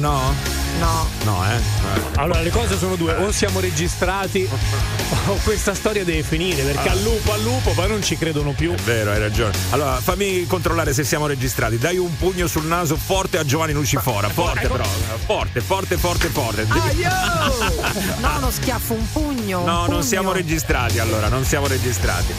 Ah no? No. No, eh. Allora, le cose sono due: o siamo registrati, o questa storia deve finire. Perché al lupo, al lupo, poi non ci credono più. È vero, hai ragione. Allora, fammi controllare se siamo registrati. Dai un pugno sul naso forte a Giovanni Lucifora. Forte, però. Forte, forte, forte, forte. No, uno schiaffo, un pugno. un No, non pugno. siamo registrati allora, non siamo registrati.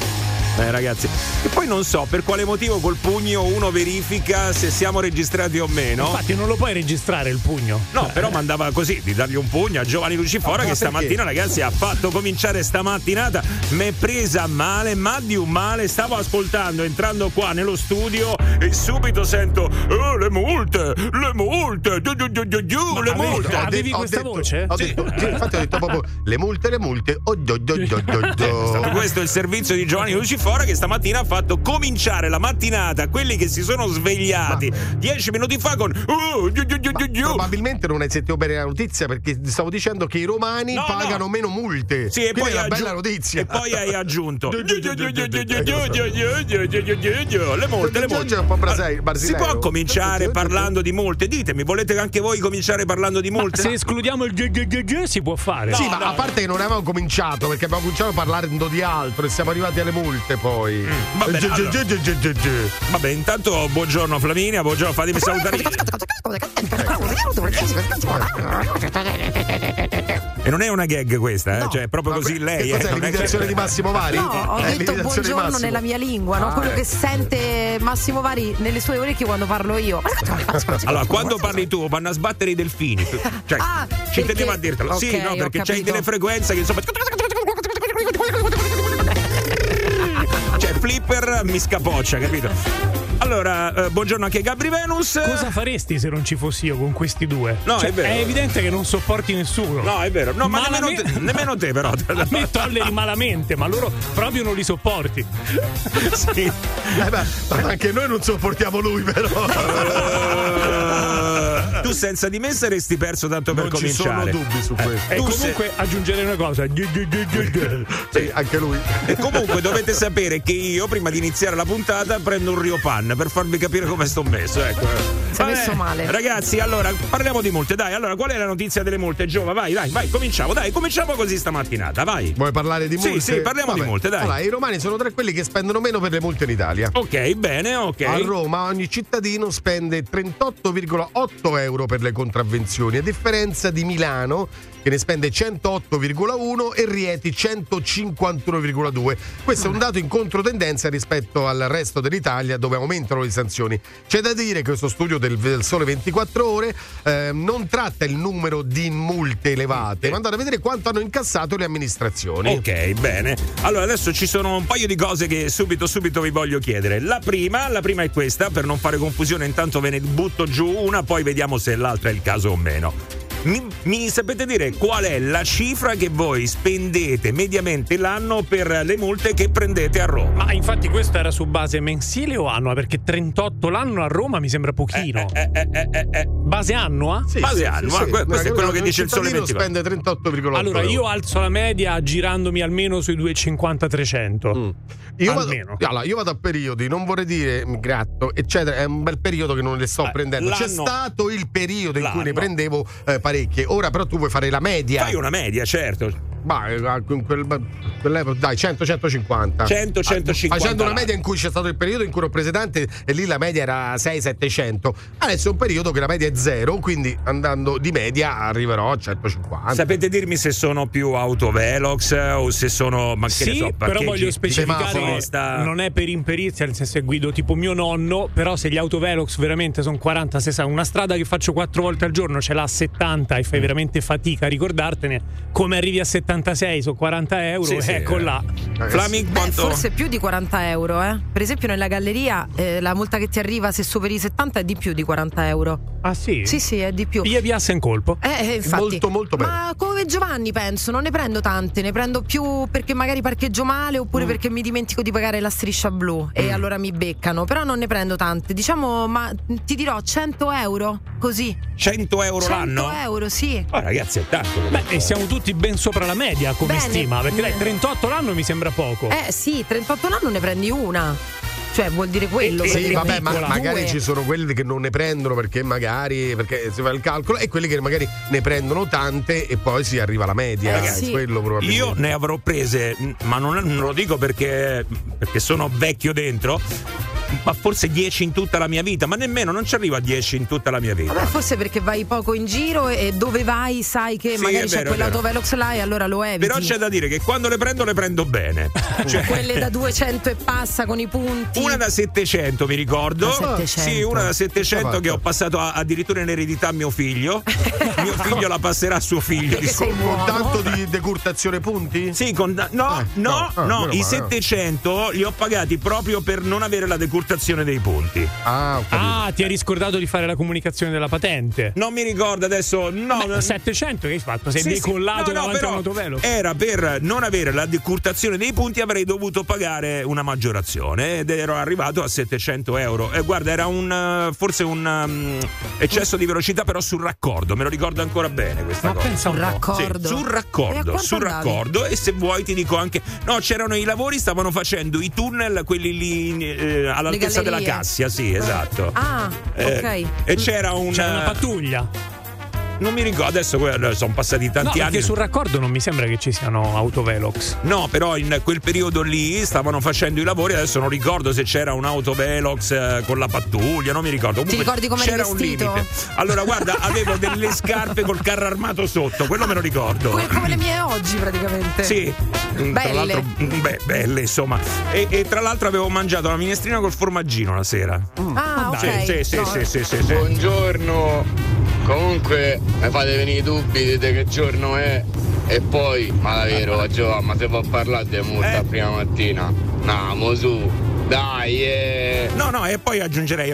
Eh, ragazzi, e poi non so per quale motivo col pugno uno verifica se siamo registrati o meno. Infatti, non lo puoi registrare il pugno. No, però mandava così di dargli un pugno a Giovanni Lucifora Ma che perché? stamattina, ragazzi, ha fatto cominciare sta mattinata. Mi è presa male, ma di un male. Stavo ascoltando, entrando qua nello studio e subito sento "Eh, le multe, le multe, giù, giù, giù, giù, giù, le avevi- multe. Avevi ho questa detto- voce? Ho Sì. detto, sì, infatti ho detto proprio le multe, le multe. Oh, do, do, do, do, do. Questo è il servizio di Giovanni Lucifora che stamattina ha fatto cominciare la mattinata a quelli che si sono svegliati dieci minuti fa con "Oh, giù, giù, giù, giù, giù". Probabilmente non hai sentito bene la notizia perché stavo dicendo che i romani No, pagano no. meno multe. Sì, e Quindi poi, è una aggiu- bella notizia. e poi hai aggiunto le multe, le multe. Si può cominciare parlando di multe? Ditemi, volete anche voi cominciare parlando di multe? Se escludiamo il g- si può fare. Sì, ma a parte che non avevamo cominciato perché abbiamo cominciato parlando di altro e siamo arrivati alle multe poi. Mm, va bene, giù, allora. giù, giù, giù. Vabbè, intanto buongiorno Flaminia, buongiorno, fatemi salutare. E non è una gag questa, eh? No. cioè è proprio così lei. Che eh, cos'è è l'imitazione che- di Massimo Vari? No, ho È detto buongiorno nella mia lingua, no? Ah, quello che ecco. sente Massimo Vari nelle sue orecchie quando parlo io. Allora, quando parli tu, vanno a sbattere i delfini. Cioè, Ah, ci perché- tenevo a dirtelo. sì, ok, no, perché c'hai capito. delle frequenze che insomma. Flipper mi scapoccia, capito? Allora, eh, buongiorno anche Gabri Venus. Cosa faresti se non ci fossi io con questi due? No, Cioè, è vero. evidente che non sopporti nessuno. No, è vero. No, ma nemmeno te, nemmeno te, però. A me tolleri malamente, ma loro proprio non li sopporti. Sì. Eh beh, ma anche noi non sopportiamo lui, però. Eh, tu senza di me saresti perso tanto per Non ci sono cominciare. dubbi su questo. E Tu comunque aggiungerei una cosa. Sì, anche lui. E comunque dovete sapere che io, prima di iniziare la puntata, prendo un Riopan per farvi capire come sto messo. Ecco. Sei messo male. Ragazzi, allora parliamo di multe. Dai, allora, qual è la notizia delle multe? Giova, vai, dai, vai, cominciamo, dai, cominciamo così stamattinata, vai. Vuoi parlare di Sì, multe? sì, parliamo di multe, dai. Allora, i romani sono tra quelli che spendono meno per le multe in Italia. Ok, bene, ok. A Roma ogni cittadino spende 38,8 euro per le contravvenzioni, a differenza di Milano che ne spende 108,1 e Rieti 151,2. Questo è un dato in controtendenza rispetto al resto dell'Italia dove aumentano le sanzioni. C'è da dire che questo studio del, del Sole 24 Ore eh, non tratta il numero di multe elevate, ma andate a vedere quanto hanno incassato le amministrazioni. Ok, bene. Allora adesso ci sono un paio di cose che subito subito vi voglio chiedere. La prima, la prima è questa, per non fare confusione, intanto ve ne butto giù una, poi vediamo se l'altra è il caso o meno. Mi, mi sapete dire qual è la cifra che voi spendete mediamente l'anno per le multe che prendete a Roma? Ma infatti questo era su base mensile o annua? Perché 38 l'anno a Roma mi sembra pochino. Eh, eh, eh, eh, eh. Base annua? Sì, Base sì, annua, sì, sì. que- questo è quello che dice il Sole cittadino 24. spende 38,8 Allora, io alzo la media girandomi almeno sui 250-300. Mm. Io vado, Almeno. allora, io vado a periodi, non vorrei dire gratto, eccetera. È un bel periodo che non le sto Eh, prendendo. C'è l'anno- stato il periodo in cui ne L'anno. prendevo eh, parecchie. Ora, però, tu vuoi fare la media. Fai una media, certo. Ma eh, in quel, quell'epoca, dai, 100-150. 100, 150 Facendo una media in cui c'è stato il periodo in cui ero presidente e lì la media era 6-700. Adesso è un periodo che la media è zero, quindi andando di media arriverò a 150. Sapete dirmi se sono più autovelox o se sono ma che ne Sì, so, però voglio specificare non è per imperizia, nel senso che guido tipo mio nonno, però se gli autovelox veramente sono 40, 60, una strada che faccio quattro volte al giorno ce l'ha a 70 e fai Mm. veramente fatica a ricordartene, come arrivi a 76 su 40 euro, Sì, sì, ecco eh. là. Flaming Beh, quanto forse più di 40 euro, eh. Per esempio, nella galleria eh, la multa che ti arriva se superi i 70 è di più di 40 euro. Ah sì? Sì, sì, è di più. Via piassa in colpo. Eh, eh, infatti. Molto, molto bene. Ma come Giovanni penso, non ne prendo tante, ne prendo più perché magari parcheggio male Mm. oppure perché mi dimentico di pagare la striscia blu e allora mi beccano, però non ne prendo tante. Diciamo, ma ti dirò 100 euro, così. 100 euro 100 l'anno? euro, sì. Oh, ragazzi, è tanto. Beh, e siamo tutti ben sopra la media come Bene. stima, perché dai, 38 l'anno mi sembra poco. Eh sì, 38 l'anno ne prendi una. Cioè, vuol dire quello. Sì, praticamente. vabbè, ma magari ci sono quelli che non ne prendono perché magari perché si fa il calcolo e quelli che magari ne prendono tante e poi si arriva alla media. Eh, è sì. quello probabilmente. Io ne avrò prese, ma non, non lo dico perché, perché sono vecchio dentro, ma forse 10 in tutta la mia vita, ma nemmeno non ci arrivo a 10 in tutta la mia vita. Vabbè, forse perché vai poco in giro e dove vai sai che Sì, magari c'è vero, è quell'autovelox là e allora lo eviti. Però c'è da dire che quando le prendo le prendo bene. Cioè, Quelle da 200 e passa con i punti. Una da 700 mi ricordo. Da 700. Sì, una da 700 che ho passato a- addirittura in eredità a mio figlio. mio figlio la passerà a suo figlio. Sei con buono. tanto di decurtazione punti? Sì, con, no, no, Eh, no, no, ah, meno i male. 700 li ho pagati proprio per non avere la decurtazione dei punti. Ah. Ah, ti hai riscordato di fare la comunicazione della patente. Non mi ricordo adesso, no, Beh, no, 700 che hai fatto? Sei Sì, sì. decollato No, no, davanti all'autovelo? Era per non avere la decurtazione dei punti avrei dovuto pagare una maggiorazione ed ero arrivato a 700 euro. E guarda, era un eh, forse un um, eccesso di velocità, però sul raccordo. Me lo ricordo ancora bene questa Ma cosa. pensa un raccordo. Sì, sul raccordo, sul andavi? raccordo e se vuoi ti dico anche no, c'erano i lavori, stavano facendo i tunnel quelli lì eh, all'altezza della. Cassia, sì, esatto. Ah, Eh, ok. E c'era un C'è una pattuglia. Non mi ricordo, adesso sono passati No, tanti anni. perché sul raccordo non mi sembra che ci siano autovelox. No, però in quel periodo lì stavano facendo i lavori, adesso non ricordo se c'era un autovelox eh, con la pattuglia, non mi ricordo. Comunque ricordi come c'era un limite. Allora, guarda, avevo delle scarpe col carro armato sotto, quello me lo ricordo. Come le mie oggi praticamente. Sì, mm, tra Belle. l'altro, mm, beh, belle insomma. E, e tra l'altro avevo mangiato la minestrina col formaggino la sera. Ah, ok. Sì, sì, sì, No, sì, sì, sì, sì. Buongiorno, comunque mi fate venire i dubbi, dite che giorno è e poi, ma davvero, Giovanni, ma se può parlare di multa Eh. prima mattina? No, mo su, dai, eh. No, no, e poi aggiungerei.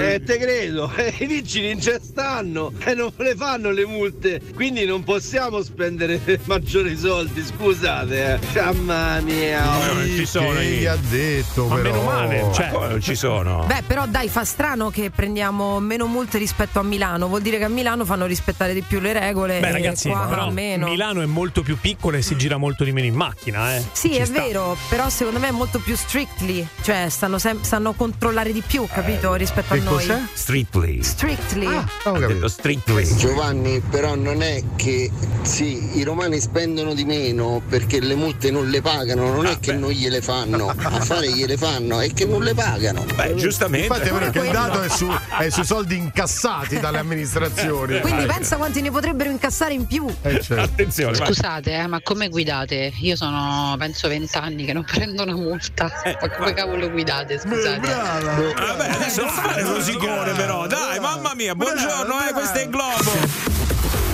Eh, te credo, eh, i vigili non ci stanno e non le fanno le multe, quindi non possiamo spendere maggiori soldi, scusate. Eh. Mamma mia. non ci sono Che i- gli ha detto, Ma però. meno male, cioè, ci sono? Beh, però dai, fa strano che prendiamo meno multe rispetto a Milano. Vuol dire che a Milano fanno rispettare di più le regole. Beh, e ragazzi, qua però meno. Milano è molto più piccola e si gira molto di meno in macchina, eh. Sì, è sta. vero, però secondo me è molto più strictly, cioè stanno, sem- stanno a controllare di più, capito, rispetto a Che noi. cos'è? Strictly. Strictly. Ah, ho capito. strictly. Giovanni, però non è che sì, i romani spendono di meno perché le multe non le pagano, non Ah, è che beh. non gliele fanno, a fare gliele fanno, è che non le pagano. Beh, giustamente. Infatti è vero che il dato è, su, è sui soldi incassati dalle amministrazioni. Quindi Eh, pensa quanti ne potrebbero incassare in più. eh, certo. Attenzione, vai. Scusate, eh, ma come guidate? Io sono penso vent'anni che non prendo una multa. Eh, ma come cavolo guidate? Scusate. Brava. Vabbè, adesso non fare rosicone però, dai, mamma mia, buongiorno, eh, questo è il Globo.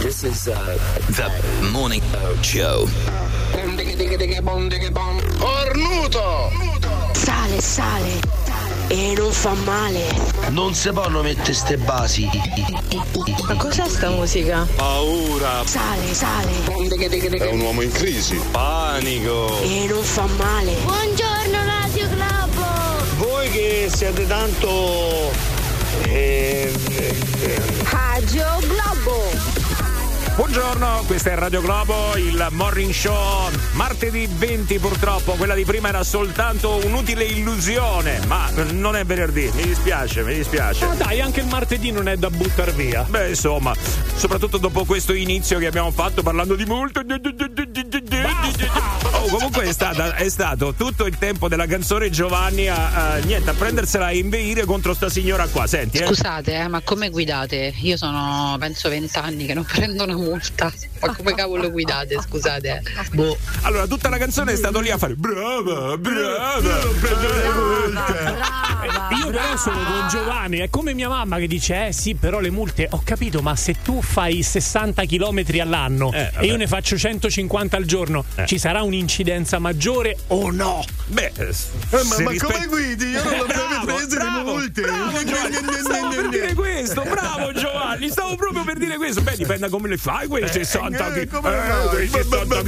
This is uh, the morning show. Cornuto! Sale, sale e non fa male. Non si possono mettere ste basi. Ma cos'è sta musica? Paura! Sale, sale È un uomo in crisi. Panico! e non fa male. Buongiorno Radio Globo! Voi che siete tanto. eh, Radio Globo! Buongiorno, questo è Radio Globo, il morning show. Martedì 20 purtroppo, quella di prima era soltanto un'utile illusione, ma non è venerdì, mi dispiace, mi dispiace. Ma dai, anche il martedì non è da buttar via. Beh, insomma, soprattutto dopo questo inizio che abbiamo fatto parlando di multe. Oh, comunque è, stata- è stato tutto il tempo della canzone Giovanni a, a- niente, a prendersela a inveire contro sta signora qua. Senti, eh. Scusate, eh, ma come guidate? Io sono penso vent'anni che non prendo una multa. Ma come cavolo guidate? Scusate. eh. boh. Allora, tutta la canzone è stato lì a fare brava, brava, prendere le multe. Brava, Io però sono con Giovanni, è come mia mamma che dice: Eh sì, però le multe, ho capito, ma se tu fai 60 km all'anno Eh, e io ne faccio 150 al giorno, Eh. ci sarà un'incidenza maggiore o no? Beh, eh, Eh, ma, ma rispe- come guidi? Io non l'avrei prese le multe. bravo, Giovanni, stavo per dire questo, bravo Giovanni, stavo proprio per dire questo. Beh, dipende da come le fai quei 60 eh, kg. come le fai? quei 60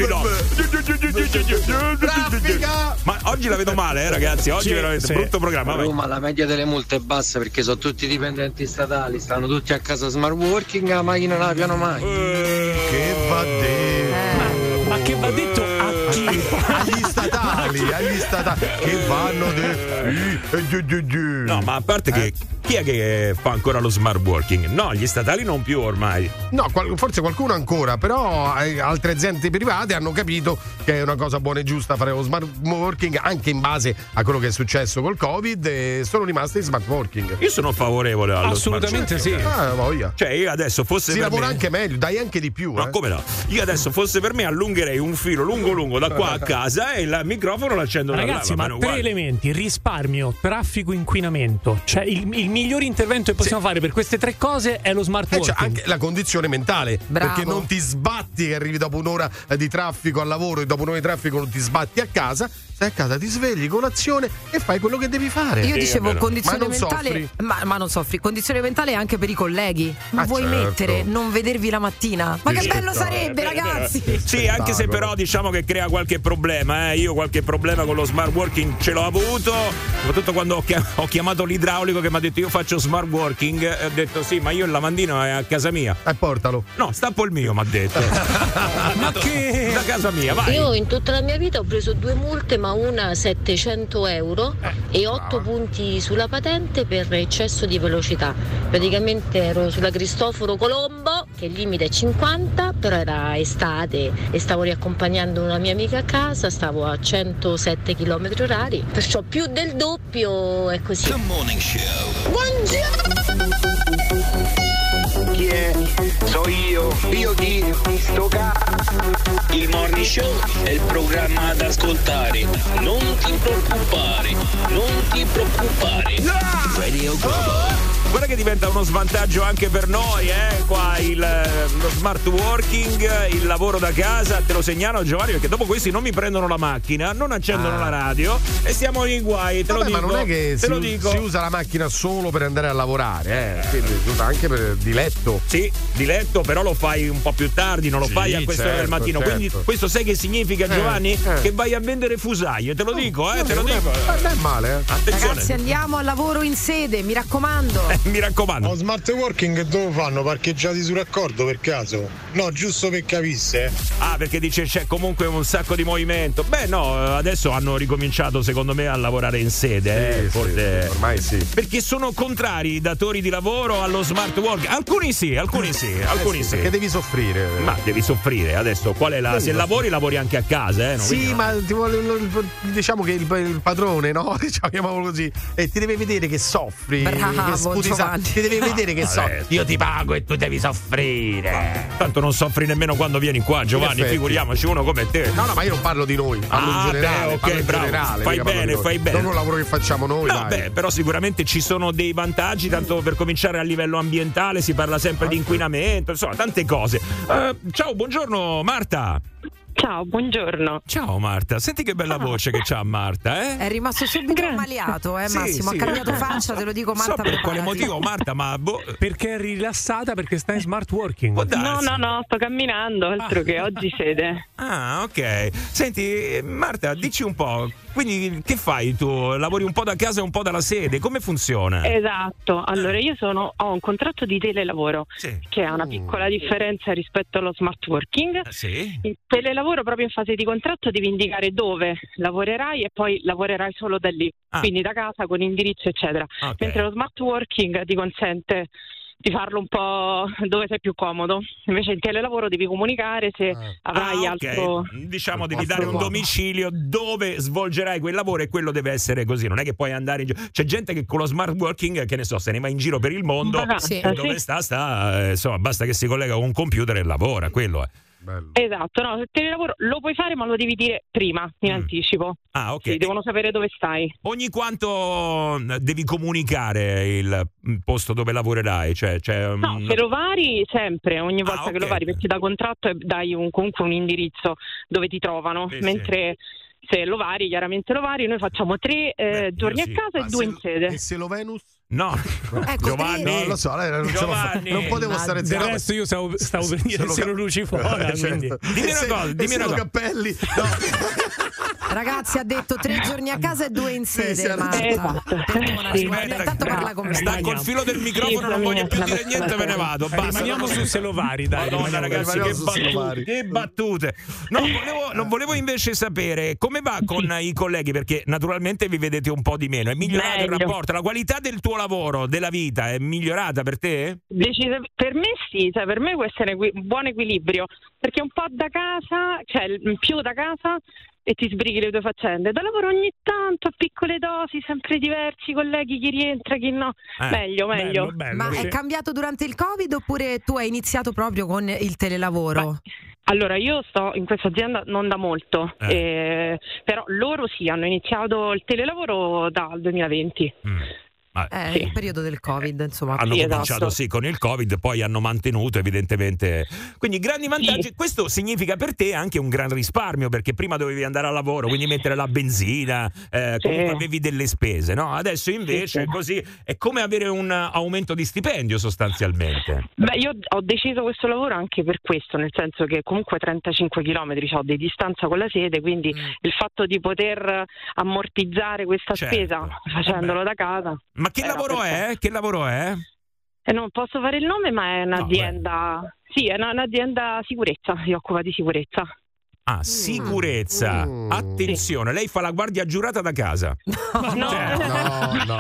Traffica! Ma oggi la vedo male, eh, ragazzi. Oggi Sì, veramente sì. brutto programma. vai. Roma la media delle multe è bassa perché sono tutti dipendenti statali, stanno tutti a casa smart working, la macchina non la piano mai. Che va detto? Ma che va detto a chi? Agli statali. Puntata che vanno de... No, ma a parte che chi è che fa ancora lo smart working? No, gli statali non più ormai. No, qual- forse qualcuno ancora, però eh, altre aziende private hanno capito che è una cosa buona e giusta fare lo smart working anche in base a quello che è successo col Covid e sono rimasti in smart working. Io sono favorevole allo Assolutamente smart working. sì. Ah, voglia. Cioè, io adesso fosse Si per lavora me- anche meglio, dai anche di più. Ma eh. come no? Io adesso fosse per me allungherei un filo lungo lungo da qua a casa e il microfono l'accendo da là. Ragazzi, ma bene tre uguale. elementi: risparmio, traffico, inquinamento. Cioè, il, il miglior intervento che possiamo fare per queste tre cose è lo smart E c'è working. anche la condizione mentale Bravo. perché non ti sbatti che arrivi dopo un'ora eh, di traffico al lavoro e dopo un'ora di traffico non ti sbatti a casa stai a casa ti svegli colazione e fai quello che devi fare Io dicevo condizione Ma non mentale, soffri? ma, ma non soffri, condizione mentale anche per i colleghi. Ma Ah, vuoi certo. mettere non vedervi la mattina? Ma che Che bello sarebbe, ragazzi! Sì, anche se però diciamo che crea qualche problema. Eh. Io qualche problema con lo smart working ce l'ho avuto, soprattutto quando ho chia- ho chiamato l'idraulico che mi ha detto io faccio smart working e ho detto sì, ma io il lavandino è a casa mia. e portalo No, stappo il mio, mi ha detto. ma che? Da casa mia, vai. Io in tutta la mia vita ho preso due multe, ma una 700 euro e 8 punti sulla patente per eccesso di velocità. Praticamente ero sulla Cristoforo Colombo, che il limite è 50, però era estate e stavo riaccompagnando una mia amica a casa, stavo a 107 km orari, perciò più del doppio è così. Morning Show. Chi è? So io. Io chi? Sto ca... Il Morning Show è il programma da ascoltare. Non ti preoccupare, non ti preoccupare. Radio Globo. Guarda che diventa uno svantaggio anche per noi, eh? Qua il, eh, lo smart working, il lavoro da casa, te lo segnalo Giovanni, perché dopo questi non mi prendono la macchina, non accendono Ah. la radio e stiamo in guai, te Vabbè, lo dico. ma non è che te si, lo dico. si usa la macchina solo per andare a lavorare eh. quindi si usa anche per di letto Sì, di letto, però lo fai un po' più tardi, non lo Sì, fai a quest'ora del certo, mattino. certo. Quindi questo sai che significa, Giovanni? eh. Che vai a vendere fusaie, te lo dico, eh, te lo dico. Ma non è male eh. Attenzione, Ragazzi, andiamo al lavoro in sede, mi raccomando. eh, mi raccomando. smart working dove fanno? Parcheggiati su raccordo per caso? No, giusto per capisse. eh. Ah, perché dice c'è comunque un sacco di movimento. Beh, no, adesso hanno ricominciato, secondo me, a lavorare in sede. eh, Sì, forse- sì, ormai sì Perché sono contrari i datori di lavoro allo smart work. Alcuni sì, alcuni sì, alcuni sì. perché devi soffrire Ma devi soffrire adesso. Qual è la. Devi Se soffrire. lavori, lavori anche a casa, eh? no? Sì, no. ma ti vuole- diciamo che il, il padrone, no? Diciamo, chiamiamolo così, e ti deve vedere che soffri. Bravo, che Giovanni. ti deve vedere che soffri. Adesso. Io ti pago e tu devi soffrire. Tanto non soffri nemmeno quando vieni qua, Giovanni. Figuriamoci uno come te. No, no, ma io non parlo di noi, parlo Ah, in generale. beh, ok, parlo in bravo. generale, Fai bene, fai bene. Non un lavoro che facciamo noi, No, dai. beh, però sicuramente ci sono dei vantaggi, tanto per cominciare a livello ambientale si parla sempre di inquinamento, insomma, tante cose. Eh, ciao, buongiorno Marta. Ciao, buongiorno. Ciao Marta, senti che bella voce che c'ha Marta, eh? È rimasto subito ammaliato, eh, Sì, Massimo. sì. Ha cambiato faccia, te lo dico, So Marta. per quale preparati. motivo Marta, ma boh, Perché è rilassata perché sta in smart working. No, no, no, sto camminando, altro che oggi sede. Ah, ok. Senti, Marta, dici un po', quindi che fai tu? Lavori un po' da casa e un po' dalla sede? Come funziona? Esatto, allora io sono, ho un contratto di telelavoro Sì. che ha una piccola differenza rispetto allo smart working. Eh, Sì? Il telelavoro proprio in fase di contratto devi indicare dove lavorerai e poi lavorerai solo da lì, Ah. quindi da casa con indirizzo eccetera. Ok. Mentre lo smart working ti consente di farlo un po' dove sei più comodo. Invece in telelavoro devi comunicare se avrai Ah, ok. altro Diciamo devi dare un domicilio dove svolgerai quel lavoro e quello deve essere così. Non è che puoi andare in giro. C'è gente che con lo smart working, che ne so, se ne va in giro per il mondo. Vacanza, e dove sì. sta, sta. eh, insomma, basta che si collega con un computer e lavora. Quello è. Esatto, no, il telelavoro lo puoi fare ma lo devi dire prima, in anticipo. Ah, ok. Sì, devono sapere dove stai. Ogni quanto eh, devi comunicare il mm, posto dove lavorerai? Cioè, cioè, No, mm, se lo vari sempre, ogni volta Ah, che lo vari, perché da contratto dai un- comunque un indirizzo dove ti trovano, Sì, mentre se lo vari, chiaramente lo vari, noi facciamo tre eh, giorni sì. a casa Ma e due se- in sede. E se lo Venus? No, Ecco, Giovanni. No, lo so, lei non, Giovanni. non potevo Ma stare Del zitto. resto io stavo, stavo per dire Se lo se lo cap- luci fuori. Eh, certo. quindi. Dimmi una cosa, dimmi una lo cosa. cappelli. No. Ragazzi, ha detto tre giorni a casa e due in sede. sì, Marta. Esatto. Sì. guarda, intanto parla con me. Sta col filo del microfono, non voglio più dire niente, me ne vado. Basta. Rimaniamo su Selovari, dai. Madonna, ragazzi, che battute, che battute. No, volevo, non volevo invece sapere come va con i colleghi, perché naturalmente vi vedete un po' di meno. È migliorato il Meglio. rapporto? La qualità del tuo lavoro, della vita, è migliorata per te? Decisa- per me sì, cioè, per me può essere equi- un buon equilibrio, perché un po' da casa, cioè il- più da casa e ti sbrighi le tue faccende. Da lavoro ogni tanto, a piccole dosi, sempre diversi colleghi, chi rientra, chi no. Eh, meglio, meglio. Bello, bello, Ma sì. è cambiato durante il Covid oppure tu hai iniziato proprio con il telelavoro? Allora, io sto in questa azienda non da molto, Eh. eh, però loro sì, hanno iniziato il telelavoro dal 2020. Eh, Sì. il periodo del Covid, insomma. Hanno Sì, cominciato esatto. sì con il Covid, poi hanno mantenuto evidentemente. Quindi grandi vantaggi. Questo significa per te anche un gran risparmio, perché prima dovevi andare al lavoro, quindi mettere la benzina, eh, comunque Sì. avevi delle spese, no? Adesso invece Sì, sì. così è come avere un aumento di stipendio sostanzialmente. Beh, io ho deciso questo lavoro anche per questo, nel senso che comunque 35 km ho di distanza con la sede, quindi il fatto di poter ammortizzare questa Certo. spesa facendolo da casa. Ma che Era lavoro è? Che lavoro è? E non posso fare il nome, ma è un'azienda. sì, è una- un'azienda sicurezza, si occupa di sicurezza. Ah, sicurezza. Mm. Attenzione, lei fa la guardia giurata da casa. No, Cioè, No, no.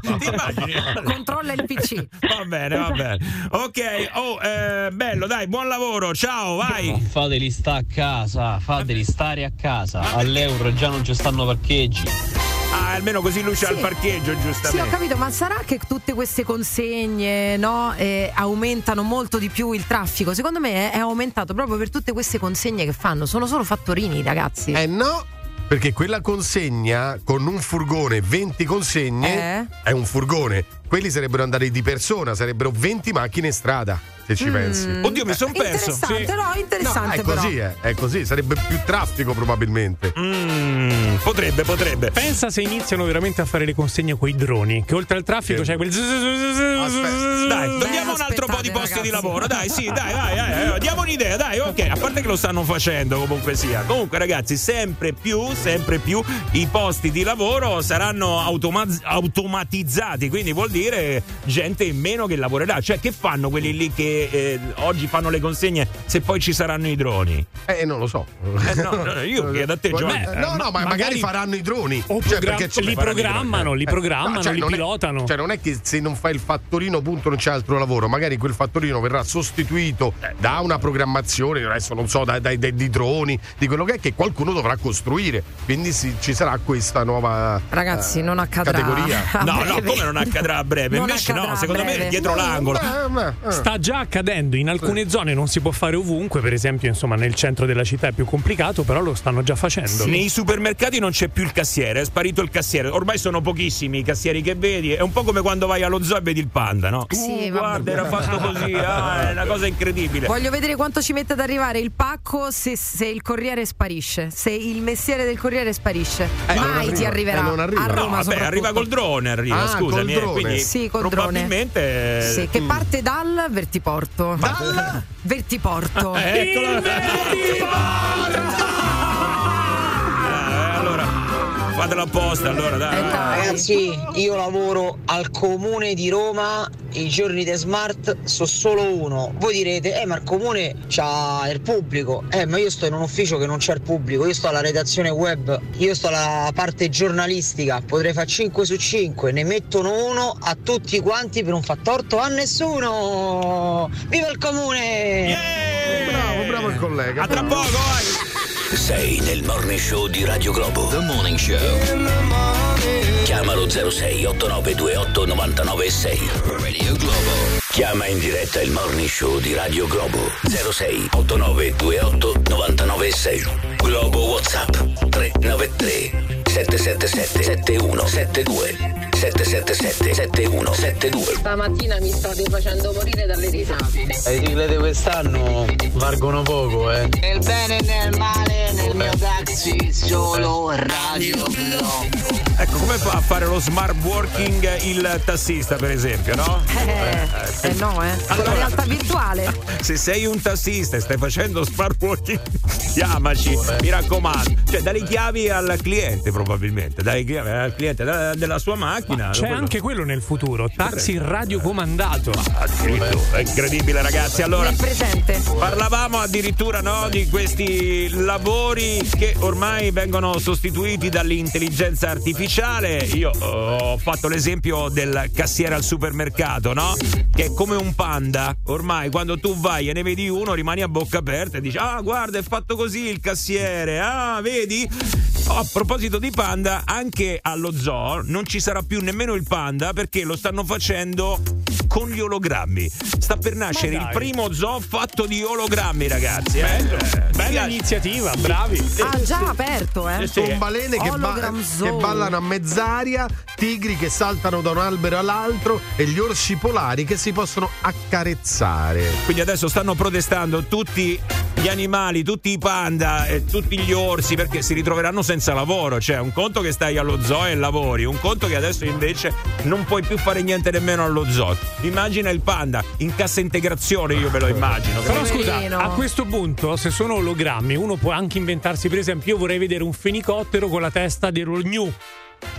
Ti immagini? Controlla il PC. Va bene, va bene. Ok, oh, eh, bello, dai, buon lavoro, ciao, vai. Fateli sta a casa, fateli stare a casa. All'euro già non ci stanno parcheggi. Ah, almeno così lui c'ha il parcheggio, Sì, ho giustamente. capito, ma sarà che tutte queste consegne no, eh, aumentano molto di più il traffico? Secondo me è, è aumentato proprio per tutte queste consegne che fanno. Sono solo fattorini, ragazzi. Eh no, perché quella consegna con un furgone, 20 consegne, Eh? è un furgone. Quelli sarebbero andati di persona, sarebbero 20 macchine in strada, se ci Mm. pensi. Oddio, mi son perso. Interessante, Sì. no, No, interessante è però. così, eh, è così, sarebbe più traffico probabilmente. Mm, potrebbe, potrebbe. Pensa se iniziano veramente a fare le consegne con i droni, che oltre al traffico Sì. c'è quel. Aspetta. Dai, togliamo un altro po' di posti di lavoro. Dai, sì, dai, vai, vai, diamo un'idea, dai, ok. A parte che lo stanno facendo comunque sia. Comunque, ragazzi, sempre più, sempre più i posti di lavoro saranno automa- automatizzati. Quindi vuol dire gente in meno che lavorerà. Cioè, che fanno quelli lì che eh, oggi fanno le consegne se poi ci saranno i droni? Eh, non lo so. Eh, no, no, io chiedo a te, Giovanni. No, no, ma magari, magari- faranno i droni. O Cioè, program- perché c'è- li programmano, li Eh, programmano, no, cioè, li non è- pilotano. cioè, non è che se non fai il fattorino, punto, non c'è altro lavoro. Magari quel fattorino verrà sostituito da una programmazione, adesso non so, dai, dai- dai- di droni, di quello che è, che qualcuno dovrà costruire. Quindi sì, ci sarà questa nuova Ragazzi, eh, non accadrà. categoria. No, no, come non accadrà a breve? Non Invece no, secondo me breve. è dietro l'angolo. Eh. Sta già accadendo, in alcune zone non si può fare ovunque, per esempio insomma nel centro della città è più complicato, però lo stanno già facendo. Nei supermercati non c'è più il cassiere, è sparito il cassiere. Ormai sono pochissimi i cassieri che vedi. È un po' come quando vai allo zoo e vedi il panda, no? Sì, Uh, guarda, era fatto così, ah, è una cosa incredibile. Voglio vedere quanto ci mette ad arrivare il pacco se, se il corriere sparisce, se il mestiere del corriere sparisce. Eh, non Mai arriva, ti arriverà. eh, non arriva. A No, Roma vabbè, arriva col drone, arriva, Ah, scusami. col eh, drone. quindi Sì, col drone. probabilmente Sì, che parte dal Vertiporto. Dal? Vertiporto. Eh, Eccolo. Eh, allora, fatelo apposta, allora, dai. Ragazzi, io lavoro al comune di Roma, i giorni di smart sono solo uno. Voi direte, eh ma il comune c'ha il pubblico. Eh ma io sto in un ufficio che non c'è il pubblico, io sto alla redazione web, io sto alla parte giornalistica, potrei fare 5 su 5, ne mettono uno a tutti quanti per non far torto a nessuno. Viva il comune! Bravo, bravo il collega. A tra poco, vai. Sei nel morning show di Radio Globo. The Morning Show. Chiamalo 06 8928 996. Radio Globo. Chiama in diretta il morning show di Radio Globo. 06 8928 996. Globo WhatsApp 393 777 7172. 777 7172. Stamattina mi state facendo morire dalle risate. Le sigle di quest'anno valgono poco, eh. Nel bene e nel male, nel mio taxi, solo Radio Globo. Ecco, come fa a fare lo smart working il tassista, per esempio, no? Eh, eh no, eh. Con la realtà virtuale. Se sei un tassista e stai facendo smart working, chiamaci, mi raccomando. Cioè, dai le chiavi al cliente, probabilmente. Dai al cliente della, della sua macchina. C'è anche quello nel futuro, taxi radiocomandato. Addirittura, è incredibile, ragazzi. Allora. Parlavamo addirittura no, di questi lavori che ormai vengono sostituiti dall'intelligenza artificiale. Io eh, ho fatto l'esempio del cassiere al supermercato, no? Che è come un panda. Ormai quando tu vai e ne vedi uno, rimani a bocca aperta e dici: Ah, guarda, è fatto così il cassiere. Ah, vedi? Oh, a proposito di panda, anche allo zoo non ci sarà più nemmeno il panda perché lo stanno facendo con gli ologrammi. Sta per nascere il primo zoo fatto di ologrammi, ragazzi. eh. Bello, bella iniziativa, bravi. Ah, già aperto, eh. Con balene che, ba- che ballano a mezz'aria, tigri che saltano da un albero all'altro e gli orsi polari che si possono accarezzare. Quindi adesso stanno protestando tutti gli animali, tutti i panda e tutti gli orsi perché si ritroveranno senza lavoro. Cioè, un conto che stai allo zoo e lavori, un conto che adesso invece non puoi più fare niente nemmeno allo zoo. Immagina il panda in cassa integrazione, io me lo immagino. Però scusa, a questo punto, se sono ologrammi, uno può anche inventarsi, per esempio, io vorrei vedere un fenicottero con la testa dello gnu.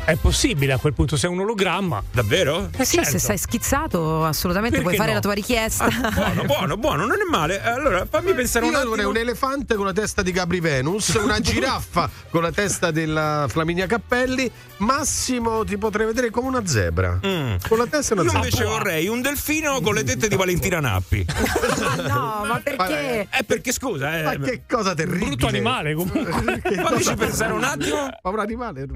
È possibile a quel punto, se è un ologramma. Davvero? Eh sì, certo. se sei schizzato, assolutamente Perché puoi fare no? la tua richiesta. Ah, buono, buono, buono, non è male. Allora, fammi pensare un Io attimo. un elefante con la testa di Gabri Venus, una giraffa con la testa della Flaminia Cappelli, massimo ti potrei vedere come una zebra. Con la testa e una Io zebra. invece vorrei un delfino con le tette di Valentina Nappi. no, ma perché? Eh, perché scusa, eh. Ma che cosa terribile. Brutto animale comunque. Fammici pensare un attimo. Ma un animale.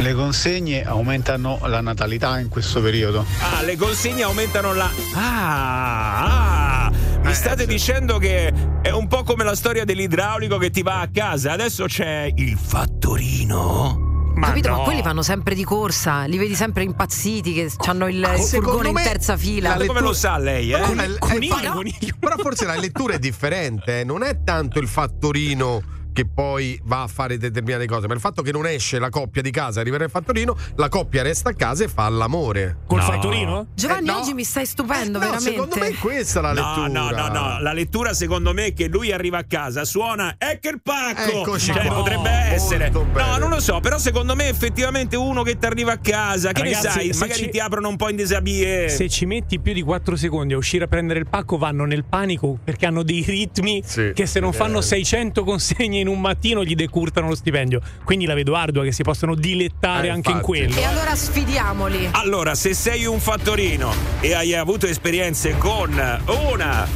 Le consegne aumentano la natalità in questo periodo. Ah, le consegne aumentano la. Ah, ah. Mi state dicendo che è un po' come la storia dell'idraulico che ti va a casa. Adesso c'è il fattorino. Capito? Ma quelli vanno sempre di corsa, li vedi sempre impazziti che hanno il, il Secondo furgone in terza fila. la Come lo sa lei, eh? La- eh, Coniglio, fa- coniglio. però forse la lettura è differente, eh. non è tanto il fattorino che poi va a fare determinate cose, ma il fatto che non esce la coppia di casa, arriva il fattorino, la coppia resta a casa e fa l'amore. Col No. fattorino? Giovanni, Eh, no. oggi mi stai stupendo, No, veramente. secondo me è questa la No, lettura. no, no, no, la lettura secondo me è che lui arriva a casa, suona ecco il pacco. Eccoci cioè, qua. potrebbe essere. No, non lo so, però secondo me effettivamente uno che ti arriva a casa, che Ragazzi, ne sai, magari ci- ti aprono un po' in desabie. Se ci metti più di 4 secondi a uscire a prendere il pacco, vanno nel panico perché hanno dei ritmi Sì, che se non eh. fanno 600 consegne in un mattino gli decurtano lo stipendio. Quindi la vedo ardua che si possono dilettare Eh, anche in infatti. quello. E allora sfidiamoli. Allora, se sei un fattorino e hai avuto esperienze con una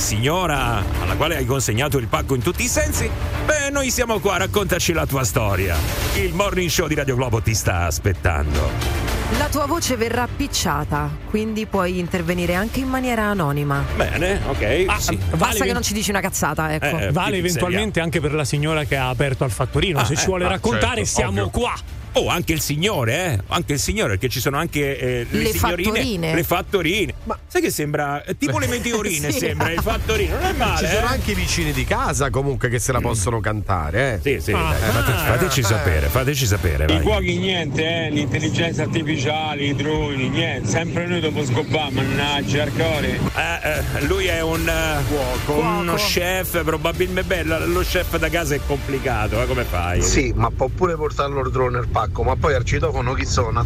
signora alla quale hai consegnato il pacco in tutti i sensi, beh, noi siamo qua, raccontaci la tua storia. Il morning show di Radio Globo ti sta aspettando. La tua voce verrà picciata, quindi puoi intervenire anche in maniera anonima. Bene, ok. Ah, sì. vale Basta che ven- non ci dici una cazzata, ecco. Eh, Vale che eventualmente anche per la signora che ha aperto al fattorino. Ah, Se eh, ci vuole ah, raccontare, certo, siamo ovvio. qua. Oh, anche il signore, eh? Anche il signore, perché ci sono anche eh, le, Le signorine. fattorine. Le fattorine. Ma sai che sembra? eh, Tipo le meteorine, Sì. sembra il fattorino. Non è male. Ci sono eh? anche i vicini di casa comunque che se la possono cantare, eh. Sì, sì, Ah, fate- ah, fateci eh. sapere, fateci sapere. I vai. cuochi niente, eh, l'intelligenza artificiale, i droni, niente, sempre noi dopo scopare, mannaggia, arcore. Eh, eh, lui è un eh, uno chef, probabilmente beh, lo chef da casa è complicato, eh, come fai? Sì, ma può pure portarlo il drone al pacco, ma poi al citofono chi suona?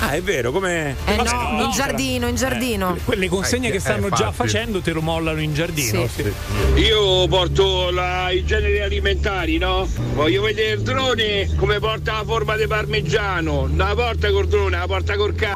Ah, è vero, come Eh no, no, in giardino, in giardino. Quelle consegne Eh, che eh, stanno già infatti. facendo te lo mollano in giardino. Sì. sì. Io porto la- i generi alimentari, no? Voglio vedere il drone come porta la forma di parmigiano. Non la porta col drone, la porta col c***o.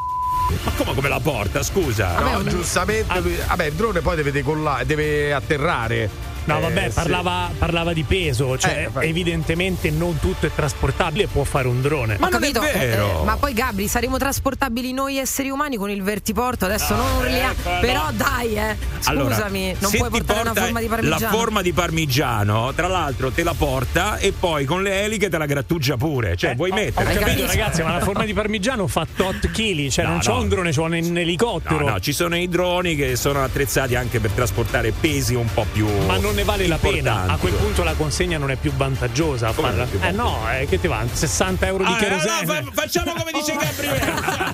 Ma come, come la porta, scusa? No, un- giustamente. lui- vabbè, il drone poi deve decollare, deve atterrare. No, vabbè, Eh, sì. parlava, parlava di peso, cioè Eh, evidentemente non tutto è trasportabile, può fare un drone. Ho capito, eh, ma poi Gabri, saremo trasportabili noi esseri umani con il vertiporto? Adesso non urliamo. ecco, no. Però dai, eh. Allora, Scusami, non se puoi portare una porta forma di La parmigiano. forma di parmigiano, tra l'altro, te la porta e poi con le eliche te la grattugia pure. Cioè, vuoi Ho mettere? capito, ragazzi, ma la forma di parmigiano fa tot chili, cioè No, non no. un drone, un, un elicottero. No, no, ci sono i droni che sono attrezzati anche per trasportare pesi un po' più. Ma non ne vale la pena. A quel punto la consegna non è più vantaggiosa. a farla. non è più Eh no, eh, che ti va? 60 euro di Ah, kerosene. allora fa- facciamo come dice Gabriele.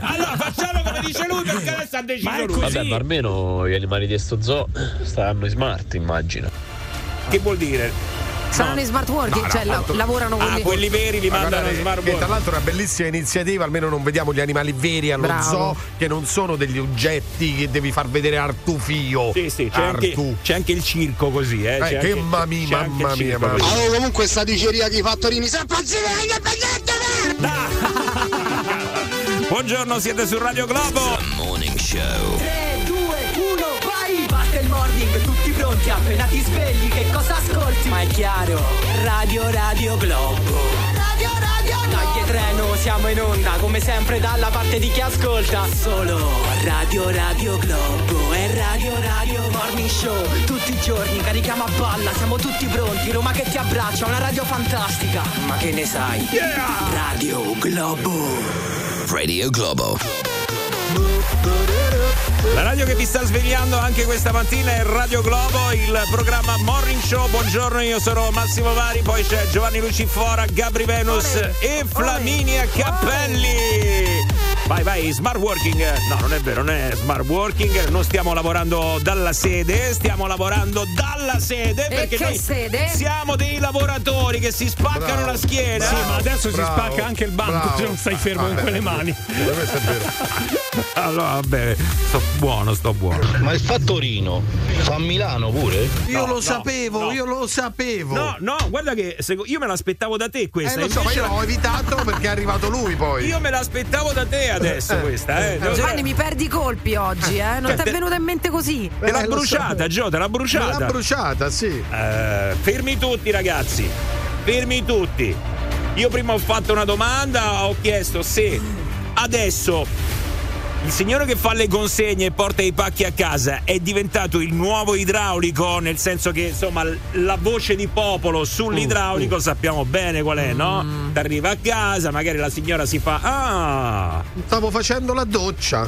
allora facciamo come dice lui perché adesso ha deciso lui. Vabbè, ma almeno gli animali di sto zoo stanno in smart, immagino. Che vuol dire? Saranno in smart working, No, no, cioè la- tanto- lavorano Ah, quelli. quelli veri li Ma mandano in smart che tra world. l'altro è una bellissima iniziativa, almeno non vediamo gli animali veri allo Bravo. zoo, che non sono degli oggetti che devi far vedere Artufio. Sì, sì, c'è anche, Artu. c'è anche il circo così, eh. Eh, c'è che anche- mamma c'è anche mamma mia, mamma così. Allora, comunque sta diceria di fattorini sempre indipendente Buongiorno, siete su Radio Globo. Morning Show. Pronti, appena ti svegli, che cosa ascolti? Ma è chiaro, Radio Radio Globo. Radio Radio Globo. Dai treno, siamo in onda, come sempre dalla parte di chi ascolta. Solo Radio Radio Globo e Radio Radio Morning Show. Tutti i giorni carichiamo a palla, siamo tutti pronti. Roma che ti abbraccia, una radio fantastica. Ma che ne sai? Radio Globo. Radio Globo. La radio che vi sta svegliando anche questa mattina è Radio Globo, il programma Morning Show. Buongiorno, io sono Massimo Vari, poi c'è Giovanni Lucifora, Gabri Venus e Flaminia Cappelli. Vai, vai, smart working. No, non è vero, non è smart working. Non stiamo lavorando dalla sede, stiamo lavorando dalla sede. E Perché che noi sede? siamo dei lavoratori che si spaccano Bravo. la schiena. Sì, ma adesso si Bravo, spacca anche il banco bravo. se non stai fermo Ah, con beh, quelle mani. Questo è vero. Allora, vabbè, sto buono, sto buono. Ma il fattorino fa a Milano pure? Io No, lo no, sapevo, no. io lo sapevo. No, no, guarda che io me l'aspettavo da te eh, questa. lo so, ma io l'ho evitato perché è arrivato lui poi. Io me l'aspettavo da te adesso questa, eh. Devo Giovanni, mi perdi i colpi oggi, eh? Non Cioè, ti è te- venuta in mente così? Te l'ha Eh, bruciata, Gio, te l'ha bruciata. l'ha bruciata, sì. Eh, fermi tutti, ragazzi. Fermi tutti. Io prima ho fatto una domanda, ho chiesto se adesso il signore che fa le consegne e porta i pacchi a casa è diventato il nuovo idraulico, nel senso che insomma la voce di popolo sull'idraulico sappiamo bene qual è, no? T'arriva a casa, magari la signora si fa Ah, Stavo facendo la doccia.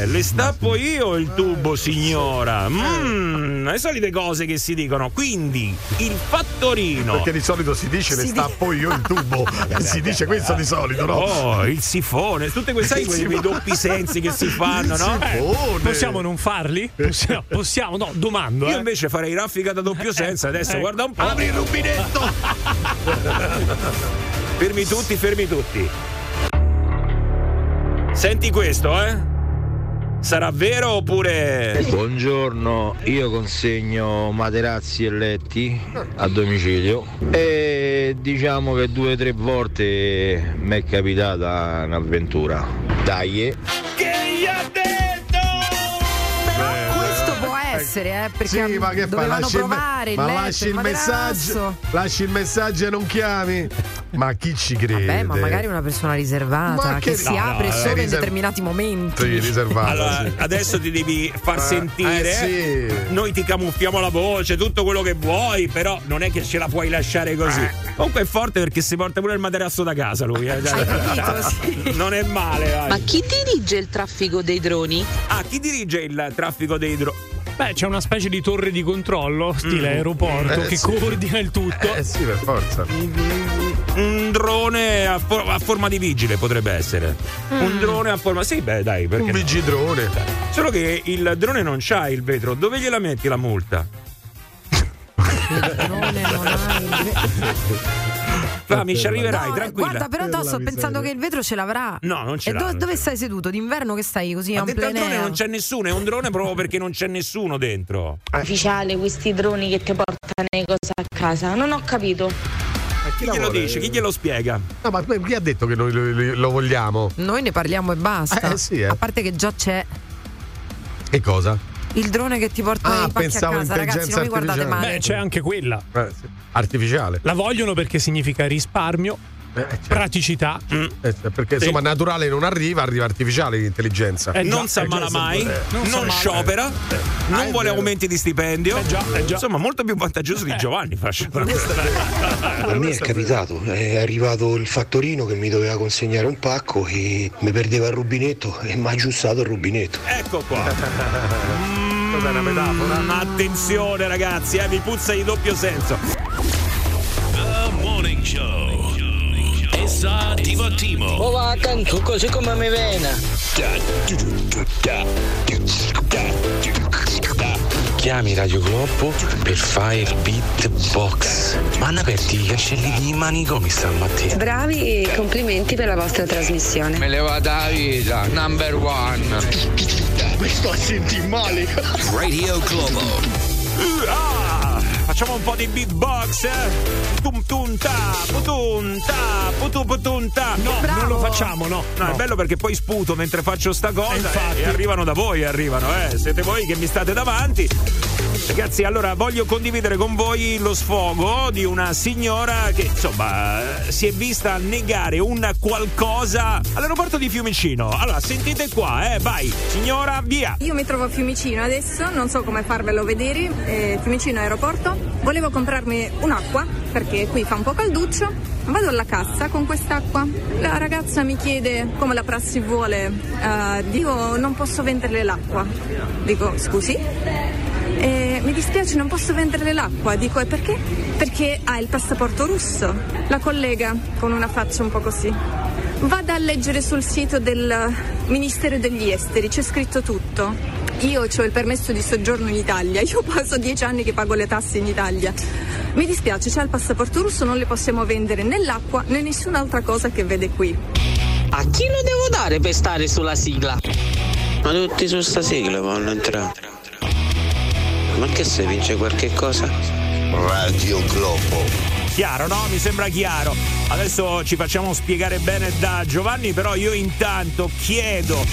eh, le stappo io il tubo, signora. Mm, le solite cose che si dicono. Quindi il fattorino. Perché di solito si dice Si stappo io il tubo. si dice questo di solito, no? Oh, il sifone, tutte queste sai, quei, quei doppi sensi che si fanno, no? Sifone. Possiamo non farli? Possiamo, possiamo no, domando. Io Eh. invece farei raffica da doppio senso. Adesso eh. guarda un po'. Apri il rubinetto! Fermi tutti, fermi tutti. Senti questo, eh? Sarà vero oppure. Buongiorno, io consegno materassi e letti a domicilio e diciamo che due o tre volte mi è capitata un'avventura. Dai, eh. Essere, eh? Perché Sì, ma che fai? dovevano Lasci il me- provare il ma letto, lasci il messaggio, lasci il messaggio e non chiami. Ma chi ci crede? Beh, ma magari una persona riservata Ma che, che- si no, apre no, solo in riser- determinati momenti. Sì, riservato. Allora, sì. adesso ti devi far Eh, sentire. eh, sì. Noi ti camuffiamo la voce, tutto quello che vuoi, però non è che ce la puoi lasciare così. Eh. Comunque è forte perché si porta pure il materasso da casa lui. eh. capito. Non è male, vai. Ma chi dirige il traffico dei droni? Ah, chi dirige il traffico dei droni? Beh, c'è una specie di torre di controllo, stile aeroporto, Eh, che sì. coordina il tutto. Eh sì, per forza. Un drone a, for- a forma di vigile potrebbe essere. Un drone a forma. Sì, beh, dai, perché. Un no? vigidrone. Solo che il drone non c'ha il vetro. Dove gliela metti la multa? Drone non ha il- Fammi, ci arriverai, No, tranquilla. Guarda, però no, sto pensando che il vetro ce l'avrà. No, non ce E l'ha, do- non dove stai seduto? D'inverno che stai così Ma a plein drone non c'è nessuno, è un drone proprio perché non c'è nessuno dentro. Ufficiale, questi droni che ti portano le cose a casa. Non ho capito. Chi glielo dice? Chi glielo spiega? No, ma chi ha detto che noi lo, lo- lo vogliamo? Noi ne parliamo e basta. Eh, sì, eh. A parte che già c'è. Che cosa? Il drone che ti porta Ah, i pacchi a casa, ragazzi, non mi guardate artificiale. male. Beh, c'è anche quella. Eh, sì. Artificiale. La vogliono perché significa risparmio, praticità. Eh, perché insomma naturale non arriva, arriva artificiale l'intelligenza. Eh, non si eh, ammala già, mai, eh, non, non sciopera, non è vuole vero. aumenti di stipendio. Eh già, eh già. Insomma, molto più vantaggioso di Giovanni. Fascia. A me è capitato, è arrivato il fattorino che mi doveva consegnare un pacco e mi perdeva il rubinetto e mi ha aggiustato il rubinetto. Ecco qua. Cos'è una metafora? Mm, attenzione ragazzi, eh, mi puzza di doppio senso. The Morning Show. Essa Divattimo. Oh va accanto così come mi viene. Chiami Radio Globo per fare il beatbox. Ma hanno aperti i cancelli di manicomi stamattina. Bravi e complimenti per la vostra trasmissione. Me leva da vita, number one. Mi sto a sentire male. Radio Globo. Uh, ah, facciamo un po' di beatbox. Eh? Tum tum ta, putum ta, putu putum ta. No, non lo facciamo, no. No, è bello perché poi sputo mentre faccio sta cosa Eh, infatti. e, e arrivano da voi, arrivano, eh. Siete voi che mi state davanti. Ragazzi, allora voglio condividere con voi lo sfogo di una signora che insomma eh, si è vista negare un qualcosa all'aeroporto di Fiumicino. Allora, sentite qua, eh, vai, signora, via. Io mi trovo a Fiumicino adesso, non so come farvelo vedere, eh, Fiumicino aeroporto. Volevo comprarmi un'acqua perché qui fa un po' calduccio. Vado alla cassa con quest'acqua. La ragazza mi chiede come la prassi vuole. eh, dico non posso venderle l'acqua. Dico scusi? Eh, mi dispiace, non posso venderle l'acqua. Dico, e perché? Perché ha il passaporto russo. La collega, con una faccia un po' così, vada a leggere sul sito del Ministero degli Esteri, c'è scritto tutto. Io ho il permesso di soggiorno in Italia, io passo dieci anni che pago le tasse in Italia. Mi dispiace, c'è il passaporto russo, non le possiamo vendere né l'acqua né nessun'altra cosa che vede qui. A chi lo devo dare per stare sulla sigla? Ma tutti su sta sigla vanno entrare. Ma che se vince qualche cosa? Radio Globo. Chiaro, no? Mi sembra chiaro. Adesso ci facciamo spiegare bene da Giovanni, però io intanto chiedo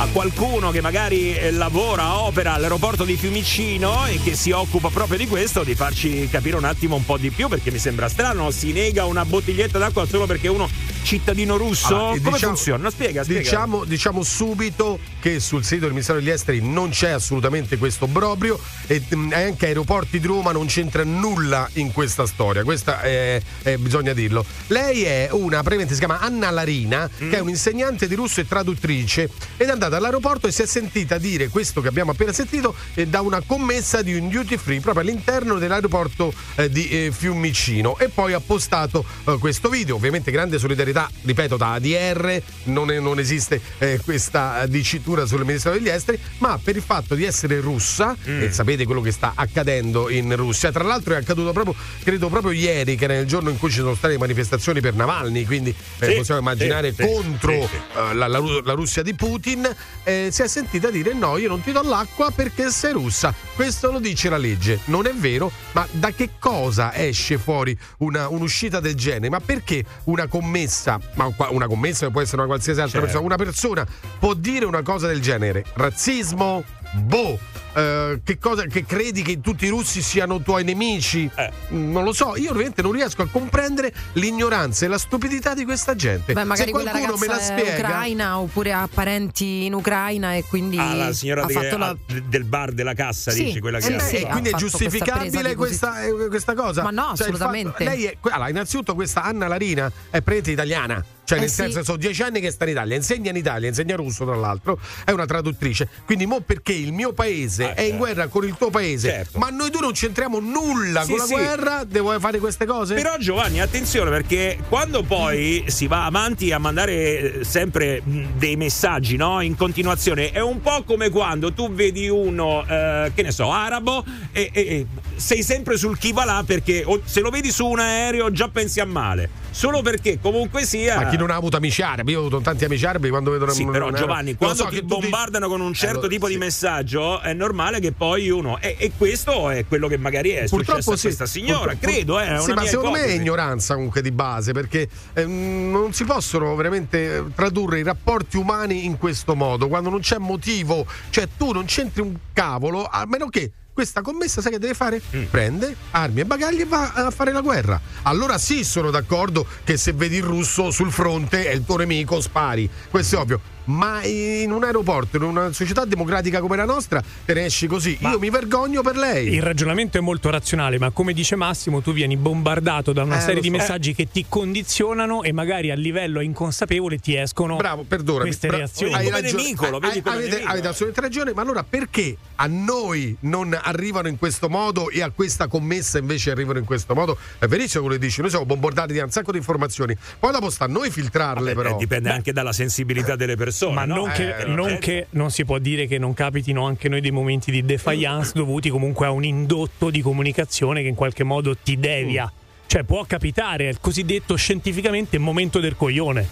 a qualcuno che magari eh, lavora, opera all'aeroporto di Fiumicino e che si occupa proprio di questo, di farci capire un attimo un po' di più, perché mi sembra strano, si nega una bottiglietta d'acqua solo perché uno cittadino russo? Allora, Come diciamo- funziona? Spiega, spiega. Diciamo, diciamo subito che sul sito del Ministero degli Esteri non c'è assolutamente questo obbrobrio e mm, anche Aeroporti di Roma non c'entra nulla in questa storia. Questa è, è- bisogna dirlo. Lei è una, praticamente si chiama Anna Larina, Mm. che è un'insegnante di russo e traduttrice ed è andata all'aeroporto e si è sentita dire questo che abbiamo appena sentito eh, da una commessa di un duty free proprio all'interno dell'aeroporto eh, di eh, Fiumicino e poi ha postato eh, questo video. Ovviamente grande solidarietà, ripeto, da ADR, non, è- non esiste eh, questa dicitura sul Ministero degli Esteri, ma per il fatto di essere russa, e sapete quello che sta accadendo in Russia, tra l'altro è accaduto proprio, credo proprio ieri, che era il giorno in cui ci sono state manifestazioni per Navalny, quindi eh, Sì, possiamo immaginare sì, contro sì, eh, la, la- la Russia di Putin, eh, si è sentita dire no, io non ti do l'acqua perché sei russa. Questo lo dice la legge. Non è vero, ma da che cosa esce fuori una- un'uscita del genere? Ma perché una commessa, ma una commessa che può essere una qualsiasi altra Certo. persona, una persona può dire una cosa del genere? Razzismo? Boh. Eh, che cosa che credi che tutti i russi siano tuoi nemici? Eh. Mm, Non lo so, io ovviamente non riesco a comprendere l'ignoranza e la stupidità di questa gente. Beh, magari Se qualcuno me la è spiega. ucraina oppure ha parenti in Ucraina e quindi Ah, la signora ha de- fatto la... del bar della cassa, Sì, dici quella che sì, ha- sì, e ha quindi è questa giustificabile di questa, eh, questa cosa? Ma no, Cioè, assolutamente. fatto- lei è, allora, innanzitutto questa Anna Larina è praticamente italiana. Cioè, Eh nel sì. senso, sono dieci anni che sta in Italia, insegna in Italia, insegna russo tra l'altro, è una traduttrice. Quindi, mo perché il mio paese è in guerra con il tuo paese, Eh, Certo. ma noi due non c'entriamo nulla Sì, con la sì. guerra, devo fare queste cose? Però Giovanni, attenzione perché quando poi si va avanti a mandare eh, sempre mh, dei messaggi no? in continuazione, è un po' come quando tu vedi uno, eh, che ne so, arabo e, e- e sei sempre sul chi va là perché se lo vedi su un aereo già pensi a male. Solo perché comunque sia. Ma chi non ha avuto amici arabi? Io ho avuto tanti amici arabi quando vedono Sì, però Giovanni, quando so ti bombardano con un certo Allora, tipo di sì. messaggio, è normale che poi uno. E, e questo è quello che magari è successo Purtroppo a sì. questa signora. Purtroppo- Credo, eh, è una Sì, ma secondo me è ipotesi. ignoranza comunque di base perché ehm, non si possono veramente eh, tradurre i rapporti umani in questo modo quando non c'è motivo, cioè tu non c'entri un cavolo a meno che questa commessa sai che deve fare? Mm. Prende armi e bagagli e va a fare la guerra. Allora sì sono d'accordo che se vedi il russo sul fronte è il tuo nemico, spari. Questo è ovvio. Ma in un aeroporto, in una società democratica come la nostra, te ne esci così. Io mi vergogno per lei. Il ragionamento è molto razionale, ma come dice Massimo, tu vieni bombardato da una Eh, serie lo di so. messaggi che ti condizionano e magari a livello inconsapevole ti escono Bravo, perdonami. queste Bra- reazioni. hai ragione. Hai- avete, avete assolutamente ragione, ma allora perché a noi non arrivano in questo modo e a questa commessa invece arrivano in questo modo? È verissimo quello che dici, noi siamo bombardati da un sacco di informazioni. Poi dopo sta a noi filtrarle, però. Eh, dipende anche dalla sensibilità delle persone. Ma no? non, che, Eh, non che non si può dire che non capitino anche noi dei momenti di defiance dovuti comunque a un indotto di comunicazione che in qualche modo ti devia. Cioè può capitare, è il cosiddetto scientificamente momento del coglione.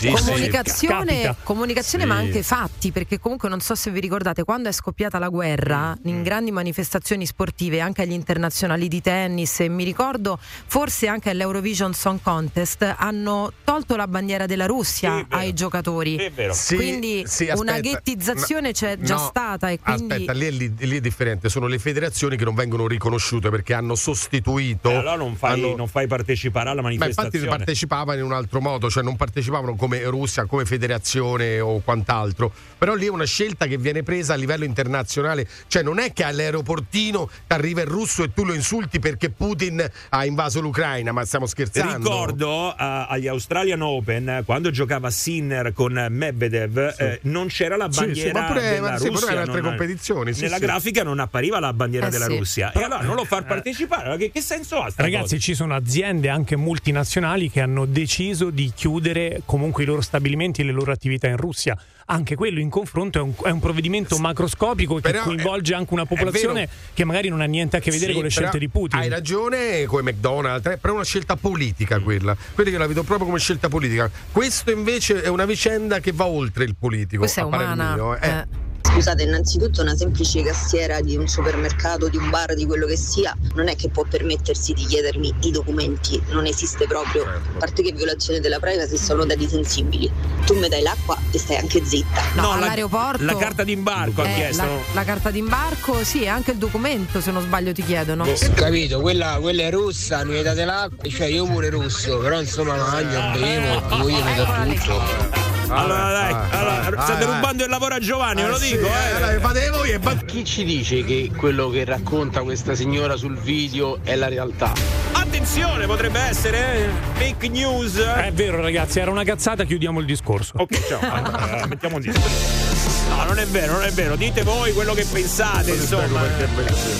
Comunicazione, Capita. comunicazione Sì. ma anche fatti, perché comunque non so se vi ricordate, quando è scoppiata la guerra, Mm, in grandi manifestazioni sportive, anche agli internazionali di tennis, e mi ricordo forse anche all'Eurovision Song Contest, hanno tolto la bandiera della Russia ai giocatori. Sì, quindi sì, una ghettizzazione No, c'è già no, stata e quindi... Aspetta, lì, è- lì- lì è differente, sono le federazioni che non vengono riconosciute perché hanno sostituito. Eh, allora non fai, hanno- non fai partecipare alla Ma infatti manifestazione. partecipavano in un altro modo, cioè non partecipavano come Russia, come federazione o quant'altro. Però lì è una scelta che viene presa a livello internazionale. Cioè non è che all'aeroportino ti arriva il russo e tu lo insulti perché Putin ha invaso l'Ucraina, ma stiamo scherzando. Ricordo eh, agli Australian Open quando giocava Sinner con Medvedev eh, non c'era la Sì, sì, bandiera ma pure- della ma sì, pure Russia in altre non- competizioni, sì, nella sì. grafica non appariva la bandiera Eh, della sì. Russia e allora non lo far partecipare che, che senso ha Ragazzi, cosa? ci sono aziende anche multinazionali che hanno deciso di chiudere comunque i loro stabilimenti e le loro attività in Russia. Anche quello in confronto è un, è un provvedimento macroscopico che Però coinvolge anche una è popolazione che magari non ha niente a che vedere Sì, con le scelte di Putin. Hai ragione come McDonald's, eh, però è una scelta politica quella. Quella io la vedo proprio come scelta politica. Questo invece è una vicenda che va oltre il politico. Questa è umana, mio, eh. Scusate, innanzitutto una semplice cassiera di un supermercato, di un bar, di quello che sia, non è che può permettersi di chiedermi i documenti, non esiste proprio. A parte che violazione della privacy sono dati sensibili. Tu mi dai l'acqua e stai anche zitta. No, all'aeroporto la carta d'imbarco ha Eh, chiesto. La, la carta d'imbarco, sì, e anche il documento, se non sbaglio, ti chiedono. Capito, quella, quella è russa, mi date l'acqua, cioè io pure russo, però insomma mangio, bevo, voglio mettere tutto. Allora dai, allora, state rubando il lavoro a Giovanni, ve lo sì, dico, eh, eh. fate voi e Chi ci dice che quello che racconta questa signora sul video è la realtà? Attenzione, potrebbe essere eh, fake news. È vero, ragazzi, era una cazzata, chiudiamo il discorso. Ok, ciao. Allora, mettiamo un disco. No, non è vero, non è vero. Dite voi quello che pensate, insomma.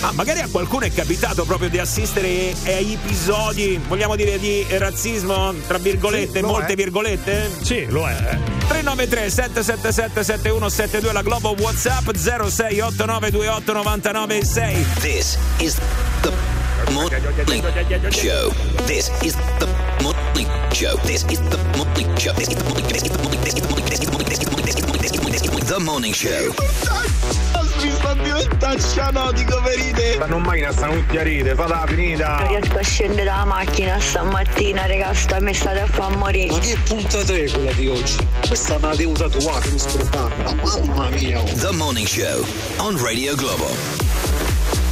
Ah, magari a qualcuno è capitato proprio di assistere a episodi, vogliamo dire, di razzismo, tra virgolette, Sì, lo molte è. virgolette? Sì, lo è. 393 777 7172 la Globo WhatsApp 0689 996 This is the morning show. This is the morning show. This is the morning show. The morning. Show. Mi sta diventando cianotico ferite! Stanno in macchina, stanno tutti a ride, falla finita! Non riesco a scendere dalla macchina stamattina, raga, sta mi state a far morire. Ma che puntata è quella di oggi? Questa me la devo tatuare, mi scordata. Mamma mia! The morning show on Radio Globo.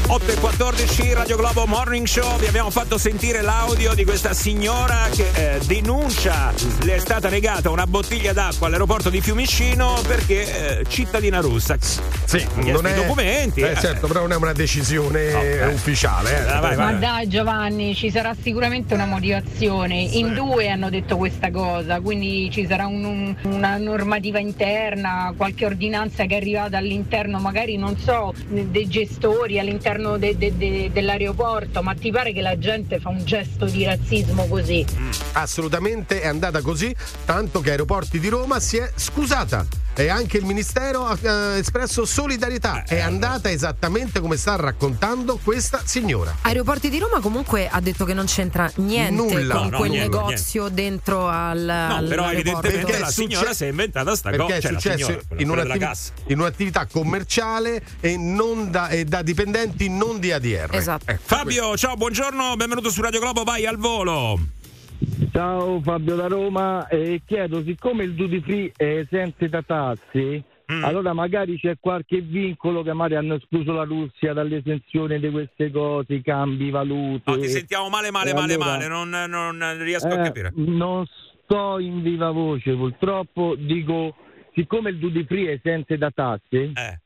8 e 14 Radio Globo Morning Show vi abbiamo fatto sentire l'audio di questa signora che eh, denuncia le è stata negata una bottiglia d'acqua all'aeroporto di Fiumicino perché eh, cittadina russa sì, non i documenti Eh, certo, però non è una decisione eh. ufficiale. eh. vai, Ma dai Giovanni, ci sarà sicuramente una motivazione. In due hanno detto questa cosa, quindi ci sarà un- un- una normativa interna, qualche ordinanza che è arrivata all'interno, magari non so, dei gestori all'interno all'interno de- de- de- dell'aeroporto, ma ti pare che la gente fa un gesto di razzismo così? Assolutamente è andata così, tanto che Aeroporti di Roma si è scusata. E anche il Ministero ha eh, espresso solidarietà. È andata esattamente come sta raccontando questa signora. Aeroporti di Roma comunque ha detto che non c'entra niente Nulla. con No, quel nulla, negozio dentro al No, però evidentemente Perché la è signora succe- si è inventata sta Perché cosa. è Cioè, la successo signora, in, cassa. in un'attività commerciale e, non da, e da dipendenti non di ADR. Esatto. Eh, Fabio, ciao, buongiorno, benvenuto su Radio Globo, vai al volo. Ciao Fabio da Roma e chiedo, siccome il duty free è esente da tasse, Mm. allora magari c'è qualche vincolo che magari hanno escluso la Russia dall'esenzione di queste cose, i cambi, valute. No, ti sentiamo male, male, male, allora- male, non, non riesco a Eh, capire. Non sto in viva voce, purtroppo dico, siccome il duty free è esente da tasse, Eh.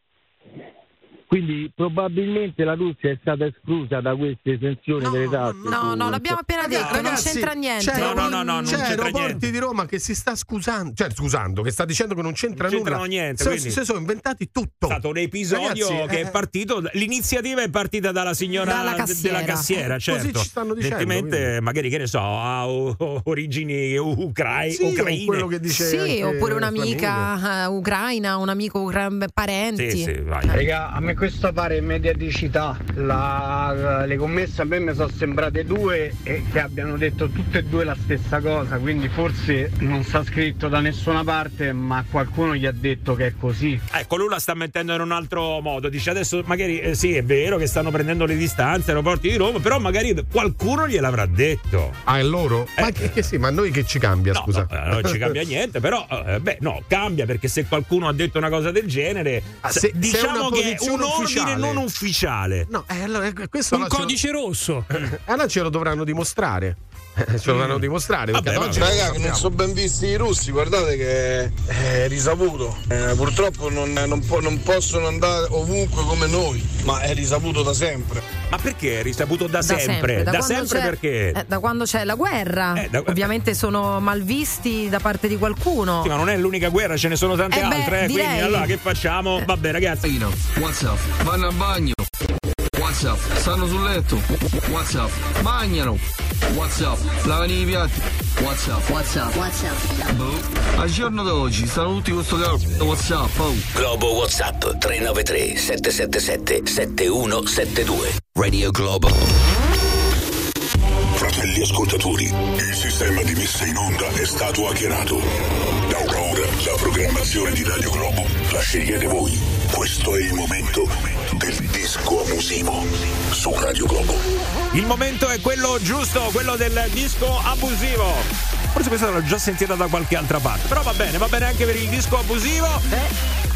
Quindi probabilmente la Russia è stata esclusa da questa esenzione delle tasse. No, no, l'abbiamo appena detto, non Ragazzi, c'entra niente. C'è, No, no, no, no, non c'è c'entra Aeroporti niente. di Roma che si sta scusando, cioè scusando, che sta dicendo che non c'entra Non nulla. niente, Se, quindi- se sono inventati tutto. È stato un episodio Ragazzi, che eh, è partito. L'iniziativa è partita dalla signora Dalla d- cassiera. della cassiera, Così certo. ci stanno dicendo, magari che ne so, ha origini ucrai- Sì, ucraine. quello che dice Sì, oppure un'amica eh, ucraina, un amico ucra- parenti. Sì, sì, vai. Raga, a me questo pare mediaticità. La- le commesse a me mi sono sembrate due e che abbiano detto tutte e due la stessa cosa, quindi forse non sta scritto da nessuna parte, ma qualcuno gli ha detto che è così. Ecco, lui la sta mettendo in un altro modo. Dice adesso magari eh, sì, è vero che stanno prendendo le distanze, aeroporti di Roma, però magari qualcuno gliel'avrà detto. Ah, è loro? Ma che, che sì, ma a noi che ci cambia, No, scusa? no, non ci cambia niente, però eh, beh, no, cambia perché se qualcuno ha detto una cosa del genere, Ah, se- se- se è diciamo una che è un posizione ordine ufficiale. non ufficiale. No, eh, allora, eh, questo Un allora ce lo- codice rosso. eh, allora ce lo dovranno dimostrare. Eh, Ce lo dovranno dimostrare. Perché Vabbè, ad oggi non Raga, non sappiamo. sono ben visti i russi, guardate che è risaputo. Eh, purtroppo non, non po- non possono andare ovunque come noi, ma è risaputo da sempre. Ma perché è risaputo da, Da sempre? Da, quando sempre perché? eh, da quando c'è la guerra. Eh, da- Ovviamente sono malvisti da parte di qualcuno. Sì, ma non è l'unica guerra, ce ne sono tante Eh beh, altre. eh, direi. Quindi allora che facciamo? Vabbè, ragazzi. WhatsApp, vanno al bagno. WhatsApp, stanno sul letto. WhatsApp, bagnano. WhatsApp, lavano i piatti. WhatsApp, WhatsApp, WhatsApp. Boh. Al giorno d'oggi stanno tutti con sto cazzo. WhatsApp, oh. Globo WhatsApp 393 777 7172. Radio Globo. Fratelli ascoltatori, il sistema di messa in onda è stato hackerato. Da ora la programmazione di Radio Globo la scegliete voi. Questo è il momento del disco abusivo su Radio Globo. Il momento è quello giusto, quello del disco abusivo. Forse questa l'ho già sentita da qualche altra parte, però va bene, va bene anche per il disco abusivo.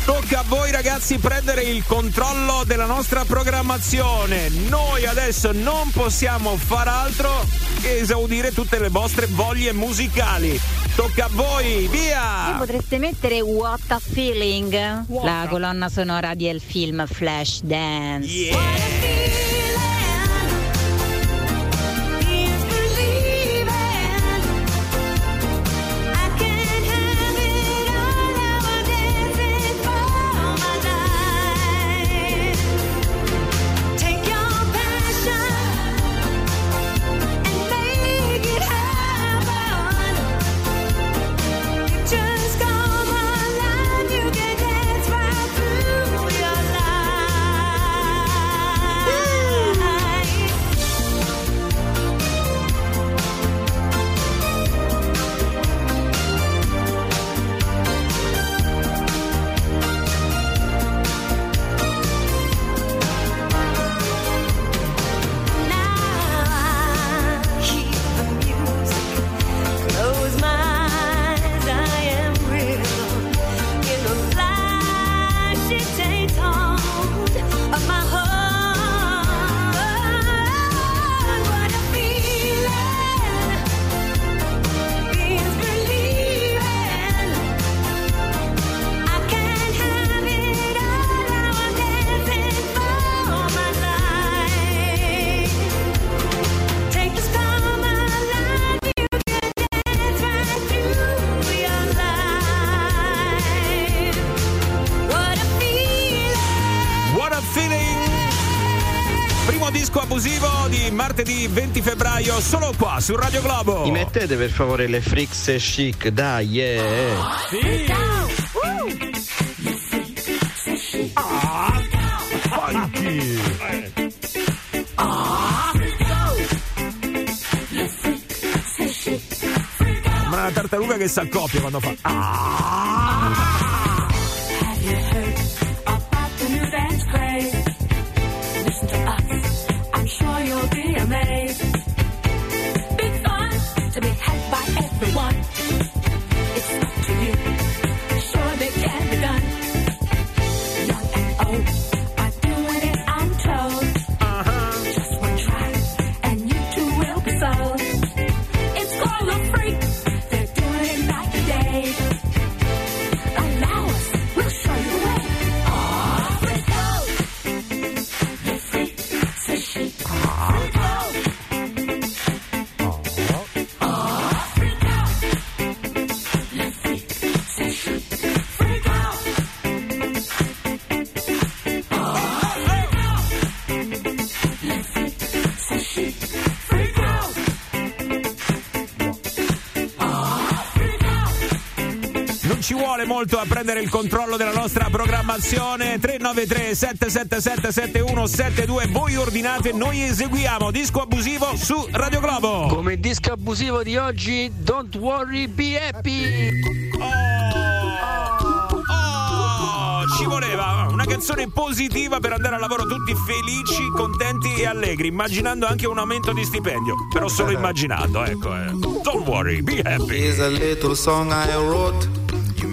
Tocca a voi ragazzi prendere il controllo della nostra programmazione. Noi adesso non possiamo far altro che esaudire tutte le vostre voglie musicali. Tocca a voi, via! Potreste mettere What a Feeling, la colonna sonora del film Flash Dance. Just qua su Radio Globo. Mi mettete per favore le Frix chic, dai, yeah. Ma una tartaruga che si accoppia quando fa. Have molto a prendere il controllo della nostra programmazione. 393 777 7172. Voi ordinate, noi eseguiamo. Disco abusivo su Radio Globo. Come disco abusivo di oggi, Don't Worry, Be Happy. Oh, ci voleva una canzone positiva per andare al lavoro tutti felici, contenti e allegri, immaginando anche un aumento di stipendio. Però solo immaginando, ecco. eh. Don't worry, be happy. Here's a little song I wrote.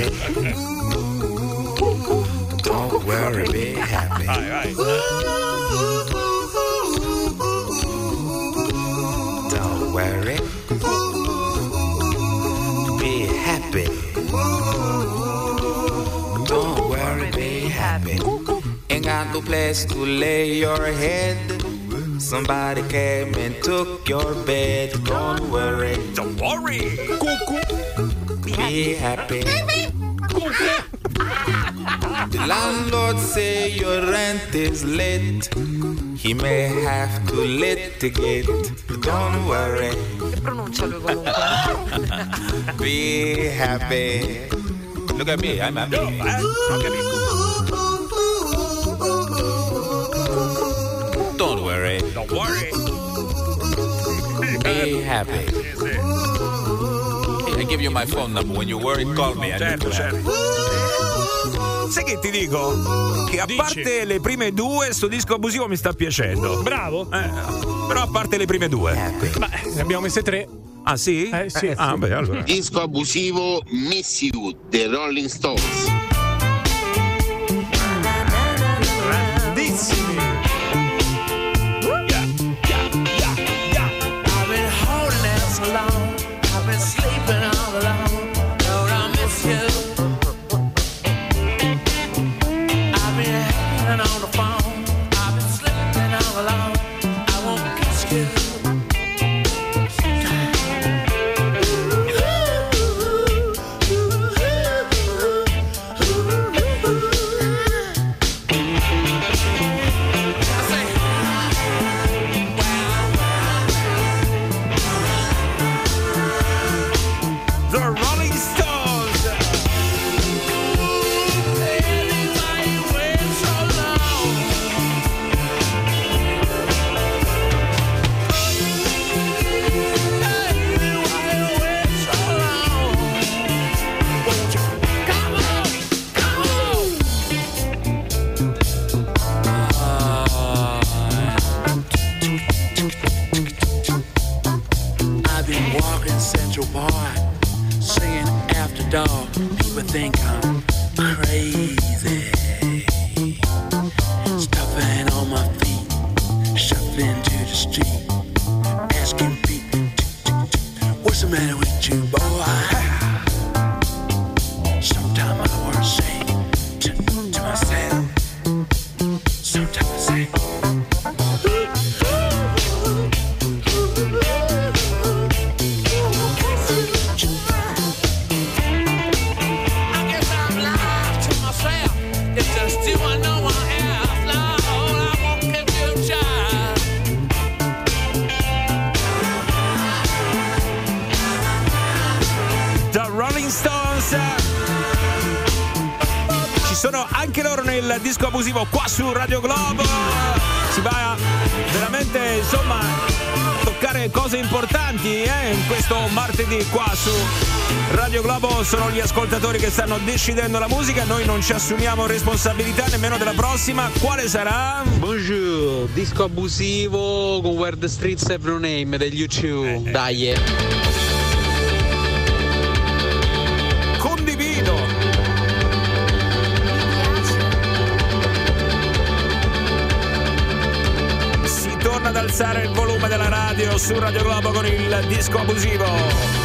Happy. Don't worry. Be happy. Don't worry. Be happy. Don't worry, be happy. Ain't got no place to lay your head. Somebody came and took your bed. Don't worry. Don't worry. Be happy. The landlord say your rent is late. He may have to litigate. Don't worry. Che pronuncia lui comunque? Be happy. Look at me, I'm happy. Don't worry. Don't worry. Be happy. Give you my phone number. When you worry, call me. Certo, to certo. Sai che ti dico? Che a parte le prime due, sto disco abusivo mi sta piacendo. Bravo. Eh, però a parte le prime due. Ma ne abbiamo messe tre. Ah sì? Eh sì. Ah, beh, allora. Disco abusivo Miss You dei Rolling Stones. Ci sono anche loro nel disco abusivo qua su Radio Globo. Si va veramente, insomma, a toccare cose importanti eh, in questo martedì qua su Radio Globo. Sono gli ascoltatori che stanno decidendo la musica. Noi non ci assumiamo responsabilità nemmeno della prossima. Quale sarà? Buongiorno, disco abusivo con the Streets Have No Name degli U2. Dai. eh. Condivido. Alzare il volume della radio su Radio Globo con il disco abusivo.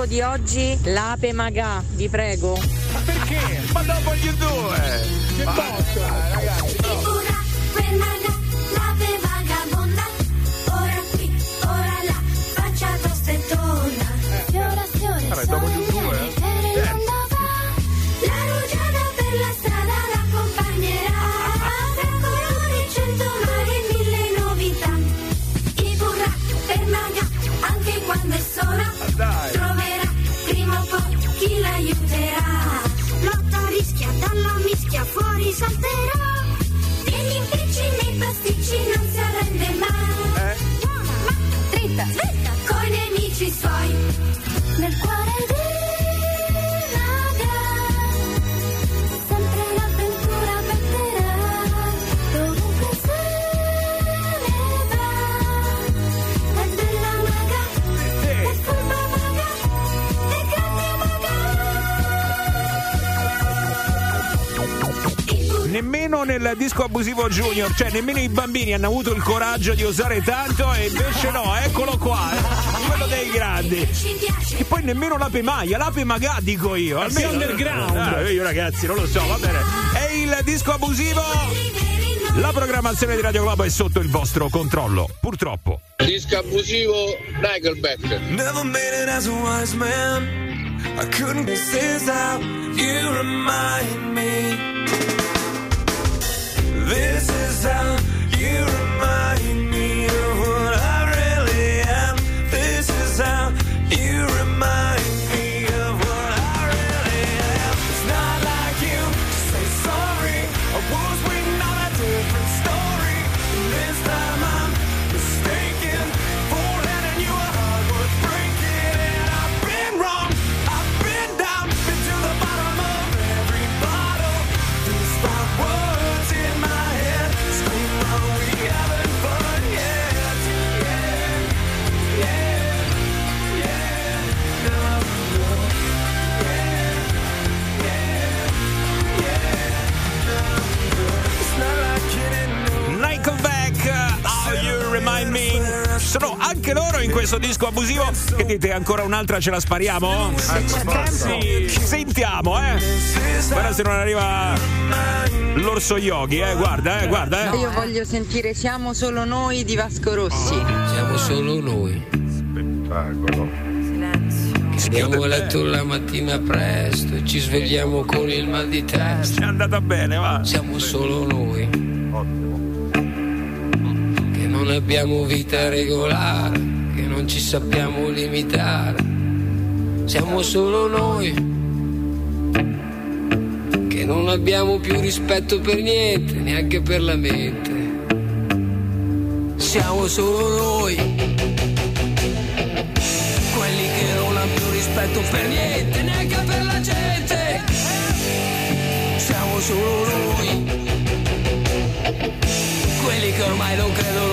Abusivo di oggi, l'ape magà, vi prego. Ma perché? Ma dopo gli due! Che ragazzi! Abusivo junior, cioè nemmeno i bambini hanno avuto il coraggio di osare tanto e invece no, eccolo qua, eh, quello dei grandi. E poi nemmeno l'ape maia, l'ape magà dico io. Almeno underground. Ah, io ragazzi, non lo so, va bene. È il disco abusivo. La programmazione di Radio Globo è sotto il vostro controllo, purtroppo. Disco abusivo Nickelback. Never made it as a wise man. I couldn't this out. You remind me. This is how you remind anche loro in questo disco abusivo. Che dite, ancora un'altra ce la spariamo? Sì. Sentiamo, eh. Guarda se non arriva l'orso yogi, eh. Guarda, eh, guarda, eh. Io voglio sentire Siamo solo noi di Vasco Rossi. Siamo solo noi. Spettacolo. Andiamo a letto la mattina presto e ci svegliamo con il mal di testa. È andata bene, va. Siamo solo noi. Non abbiamo vita regolare, che non ci sappiamo limitare. Siamo solo noi. Che non abbiamo più rispetto per niente, neanche per la mente. Siamo solo noi. Quelli che non hanno più rispetto per niente, neanche per la gente. Siamo solo noi. Quelli che ormai non credono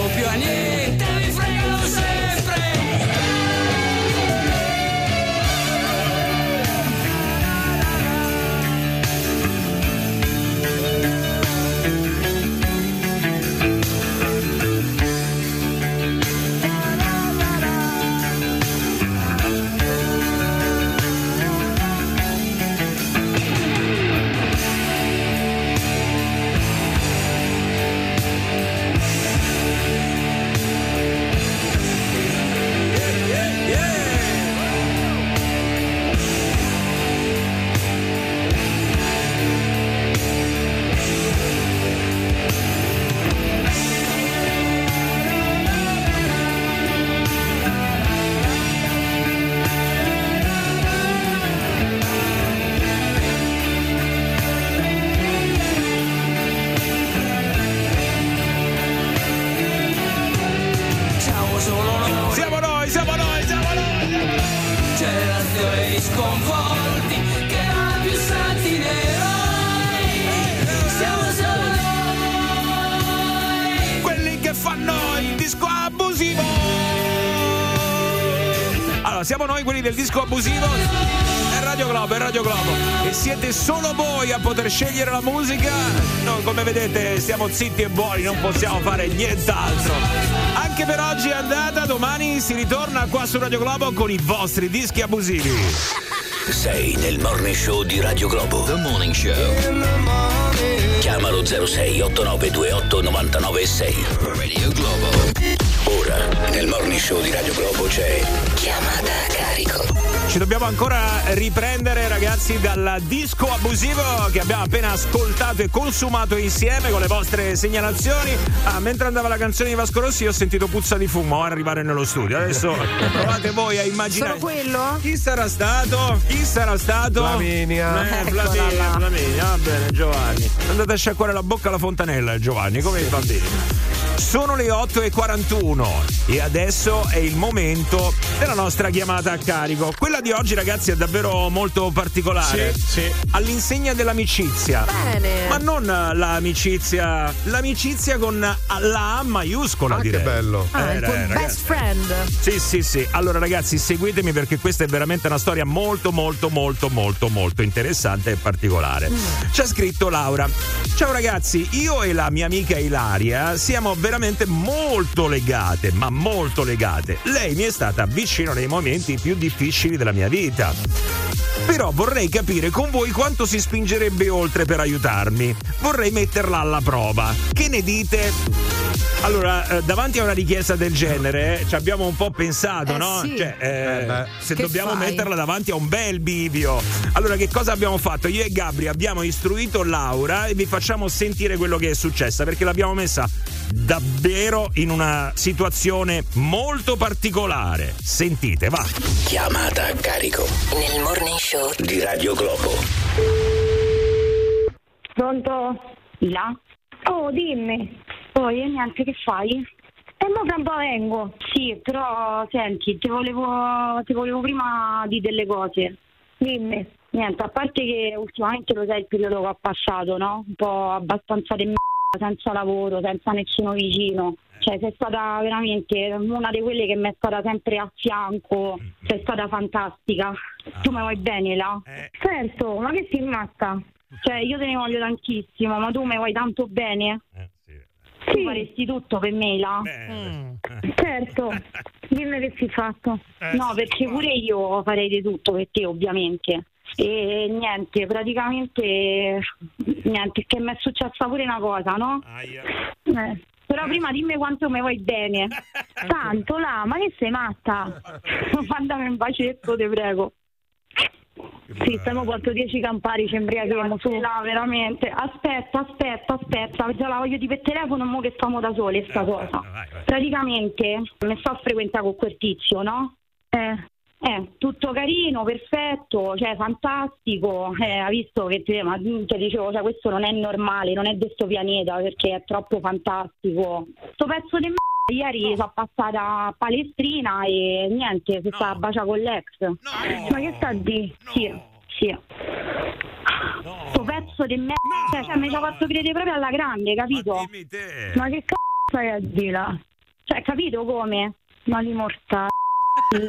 siete solo voi a poter scegliere la musica. Noi, come vedete, stiamo zitti e buoni, non possiamo fare nient'altro. Anche per oggi è andata, domani si ritorna qua su Radio Globo con i vostri dischi abusivi. Sei nel morning show di Radio Globo. The Morning Show. Chiamalo 06 8928 996. Radio Globo. Ora, nel morning show di Radio Globo c'è chiamata a carico. Ci dobbiamo ancora riprendere, ragazzi, dal disco abusivo che abbiamo appena ascoltato e consumato insieme con le vostre segnalazioni. Ah, mentre andava la canzone di Vasco Rossi, ho sentito puzza di fumo a arrivare nello studio. Adesso provate voi a immaginare. Solo quello? Chi sarà stato? Chi sarà stato? Flaminia. Eh, Flaminia. Flaminia. Va bene, Giovanni. Andate a sciacquare la bocca alla fontanella, Giovanni, come i bambini. Sono le 8.41 e adesso è il momento della nostra chiamata a carico. Di oggi, ragazzi, è davvero molto particolare. Sì, sì. All'insegna dell'amicizia. Bene. Ma non l'amicizia, l'amicizia con la A maiuscola, Ah, che direi. bello. Ah, il Eh, tuo ragazzi. best friend. Sì, sì, sì. Allora, ragazzi, seguitemi perché questa è veramente una storia molto, molto, molto, molto, molto interessante e particolare. C'è scritto Laura. Ciao ragazzi, io e la mia amica Ilaria siamo veramente molto legate, ma molto legate. Lei mi è stata vicino nei momenti più difficili della mia vita. Però vorrei capire con voi quanto si spingerebbe oltre per aiutarmi. Vorrei metterla alla prova. Che ne dite? Allora, eh, davanti a una richiesta del genere, eh, ci abbiamo un po' pensato, Eh, no? sì. Cioè, eh, Eh, se Che dobbiamo fai? metterla davanti a un bel bivio. Allora, che cosa abbiamo fatto? Io e Gabri abbiamo istruito Laura e vi facciamo sentire quello che è successa perché l'abbiamo messa davvero in una situazione molto particolare. Sentite, va. Chiamata a carico Nel morning show di Radio Globo. Pronto? Ila? Oh, dimmi. Poi, niente, che fai? E mo fra un po' vengo. Sì, però, senti, ti volevo, ti volevo prima di delle cose. Dimmi. Niente, a parte che ultimamente lo sai il periodo che ho passato, no? Un po' abbastanza di m***a, senza lavoro, senza nessuno vicino. Cioè, sei stata veramente una di quelle che mi è stata sempre a fianco, sei stata fantastica. Tu mi vuoi bene, là? Certo, ma che sei rimasta? Cioè, io te ne voglio tantissimo, ma tu mi vuoi tanto bene? Tu faresti tutto per me, là? Eh, Certo. Dimmi che si fatto. Eh, no, perché pure io farei di tutto per te, ovviamente. E niente, praticamente niente, che mi è successa pure una cosa, no? Eh, Però prima dimmi quanto mi vuoi bene. Tanto là, ma che sei matta? Mandami un bacetto, ti prego. Sì, stiamo quanto 10 campari ci imbriachiamo su. No, veramente. Aspetta, aspetta, aspetta, già la voglio di per telefono, mo che stiamo da sole sta cosa. Praticamente mi sto a frequentare con quel tizio, no? Eh. Eh, tutto carino, perfetto, cioè fantastico. Eh, ha visto che ti, ma, ti dicevo, cioè, questo non è normale, non è di sto pianeta perché è troppo fantastico. Sto pezzo di m***a ieri sono passata a Palestrina e niente, si sta a baciare con l'ex. Ma che sta di? Sì, sì. Sto pezzo di merda, cioè mi ci ha fatto credere proprio alla grande, capito? Ma che cazzo stai a dire là? Cioè, capito come? Ma li mortali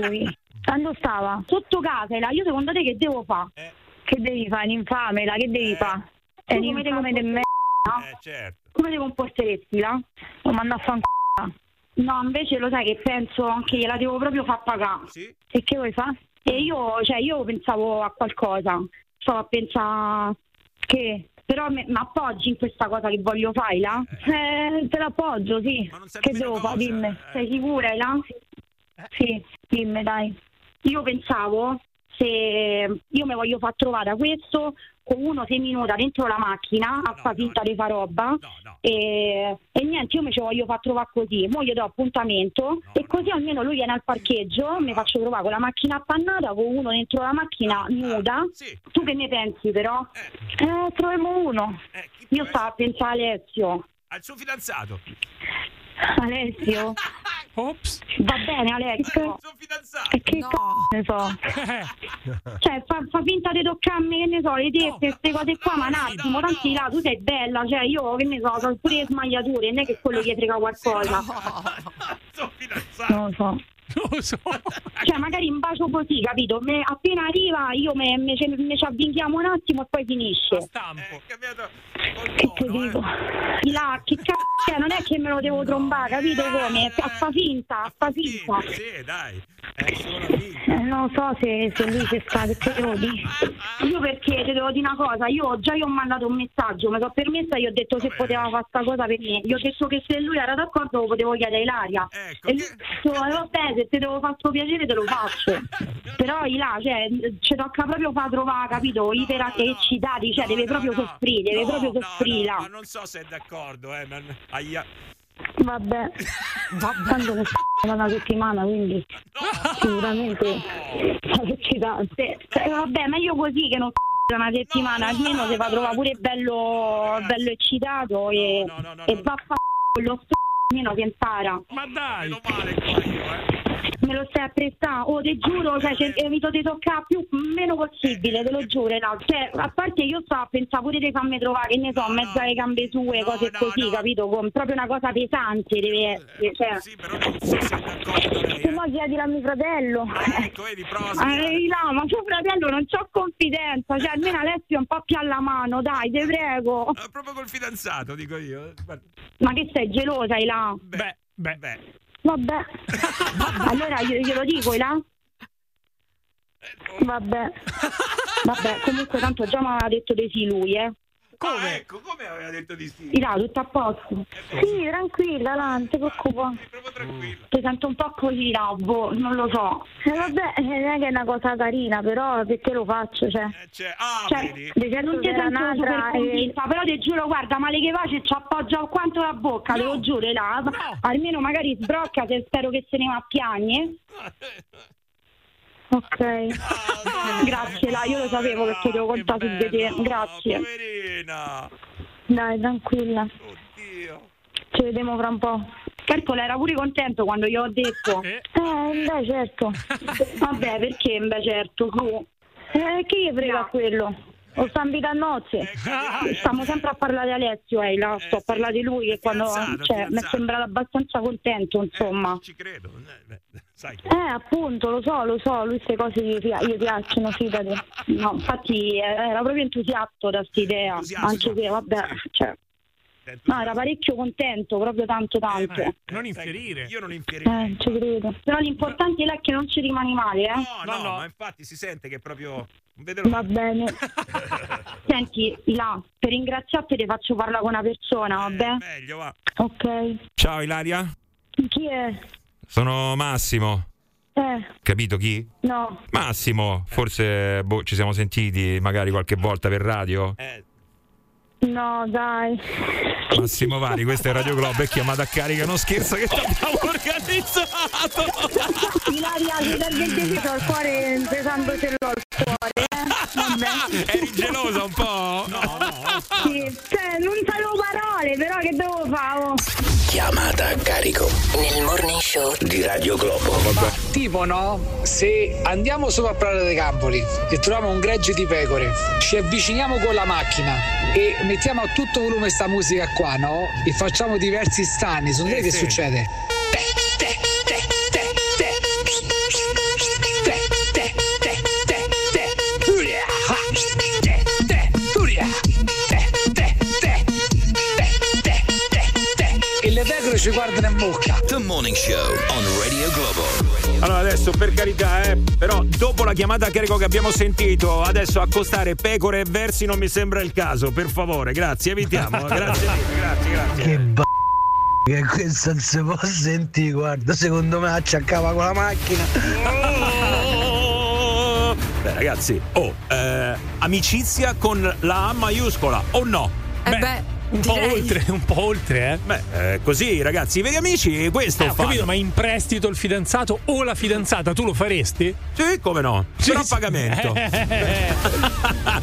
lui. Quando stava? Sotto casa, là. io secondo te che devo fare? Che devi fare? L'infame, là, che devi fare? È l'infame come te merda, no? Eh, certo. Come ti comporteresti, là? Lo mando a fanculo. No, invece lo sai che penso che gliela devo proprio far pagare. E che vuoi fare? E io, cioè, io pensavo a qualcosa. Stavo a pensare che però mi appoggi in questa cosa che voglio fare, là? Eh, te l'appoggio, sì. Che devo fare? Dimmi. Sei sicura, là? Sì, dimmi, dai. Io pensavo se io mi voglio far trovare a questo uno sei minuti dentro la macchina a far finta di fare roba. e, e niente io mi ci voglio far trovare così. Mo gli do appuntamento e così almeno lui viene al parcheggio mi faccio trovare con la macchina appannata con uno dentro la macchina nuda. tu che ne pensi però? eh. Troviamo uno. Io stavo a pensare a Alessio. Al suo fidanzato. Alessio? Ops. Va bene Alessio. E che c***o ne so? Cioè fa, fa finta di toccarmi che ne so le tette queste cose qua ma un attimo tanti là tu sei bella Cioè io che ne so ho pure le smagliature Non è che quello gli frega qualcosa. Non lo so Non lo so. Cioè magari un bacio così capito Me- Appena arriva io me, me, ce- me ci avvinghiamo un attimo e poi finisce Che ti dico Di là che cazzo cioè, non è che me lo devo trombare capito come a fa finta a fa finta Sì, dai. È solo. Eh, non so se, se lui c'è stato, che te devo dire? Io perché ti devo dire una cosa, io già gli ho mandato un messaggio, mi sono permessa gli ho detto se poteva fare sta cosa per me. Gli ho detto che se lui era d'accordo lo potevo chiedere a Ilaria. Ecco, e lui ha detto, vabbè, se ti devo fare sto piacere te lo faccio. Però là, cioè, ci tocca proprio far trovare, capito? Iper eccitati, cioè deve proprio soffrire, deve proprio soffrire. Ma non so se è d'accordo, eh. ma- Aia. Vabbè, tanto ne da una settimana, quindi sicuramente eccitante. Eh, vabbè, meglio così che non da una settimana, almeno si fa trovare pure bello, bello eccitato e, e va a con lo st- almeno si impara. Ma dai! Me lo stai a prestare, oh ti giuro, cioè, cioè, evito di toccare più meno possibile, te lo giuro, no. Cioè, a parte io sto a pensare pure di farmi trovare, che ne so, mezzo alle gambe sue, cose così, capito? Con proprio una cosa pesante deve essere. Cioè. Se no chiedila a mio fratello. Ecco, vedi, prova. Eh, là, ma tuo fratello non c'ho confidenza, cioè almeno Alessio è un po' più alla mano, dai, te prego. Eh, Proprio col fidanzato, dico io. Ma che sei gelosa, Beh, beh, beh. Vabbè. allora io glielo dico, là? Vabbè. Vabbè, comunque tanto già mi aveva detto di sì lui, eh. Come? ecco, come aveva detto di sì? Là, tutto a posto. Sì, tranquilla, là, non ti preoccupare. Ti sento un po' così, là, boh, non lo so. E vabbè, eh, non è che è una cosa carina, però perché lo faccio, cioè. Cioè, ah, Cioè, vedi? non ti sento un'altra convinta, però ti giuro, guarda, male che face ci appoggia quanto la bocca, te lo giuro, là. Almeno magari sbrocca se spero che se ne va a piagne. Ok. Grazie, là, io lo sapevo perché devo contare su di te. Grazie. Poverina. Dai, tranquilla. Ci vediamo fra un po'. Cartola era pure contento quando io ho detto. Eh, beh, certo. Vabbè, perché beh, certo, tu. Eh, che gli frega quello? Lo sta invitando a nozze. Stiamo sempre a parlare di Alessio, eh, là, sto a parlare di lui che quando cioè, mi è sembrato abbastanza contento, insomma. Ci credo. Eh, Sai. Eh, appunto, lo so, lo so, lui queste cose gli, gli piacciono, fidati. No, infatti eh, era proprio entusiasta da questa idea, anche se, vabbè, cioè, No, era parecchio contento, proprio tanto tanto. Eh, non infierire. Io non infierirei. non ci credo. Però l'importante è che non ci rimani male, eh. No, no, ma infatti si sente che proprio. non vede Va bene. Senti, Ila, per ringraziarti ti faccio parlare con una persona, vabbè? Meglio, va. Ok. Ciao Ilaria, Chi è? Sono Massimo. Eh, Capito chi? no. Massimo, forse boh, ci siamo sentiti magari qualche volta per radio. No, dai. Massimo Vari, questo è Radio Globo, è chiamato a carica, non scherzo che ti abbiamo organizzato. Ilaria, il deciso al cuore pesando cuore, eh? Eri gelosa un po'? No, no. Sì, cioè, non sapevo parole, però che devo fare? oh? Chiamata a carico Nel morning show di Radio Globo. Tipo no, se andiamo sopra a Prato dei Campoli e troviamo un gregge di pecore, ci avviciniamo con la macchina e mettiamo a tutto volume sta musica qua, no? E facciamo diversi stani, secondo te che sì. succede? E ci guardano in bocca. The Morning Show on Radio Globo. Allora adesso per carità, eh, però dopo la chiamata a carico che abbiamo sentito, adesso accostare pecore e versi non mi sembra il caso, per favore, grazie, evitiamo. grazie grazie, grazie. Che b***a che questo non si può sentire, guarda, secondo me acciaccava con la macchina. Beh, ragazzi, oh, eh, amicizia con la A maiuscola o no? Eh beh, Un po' direi. oltre, un po' oltre, eh. Beh, eh, così ragazzi, i veri amici questo Eh, ho capito, ma in prestito il fidanzato o la fidanzata tu lo faresti? Sì, come no? Sì, Però a sì. pagamento.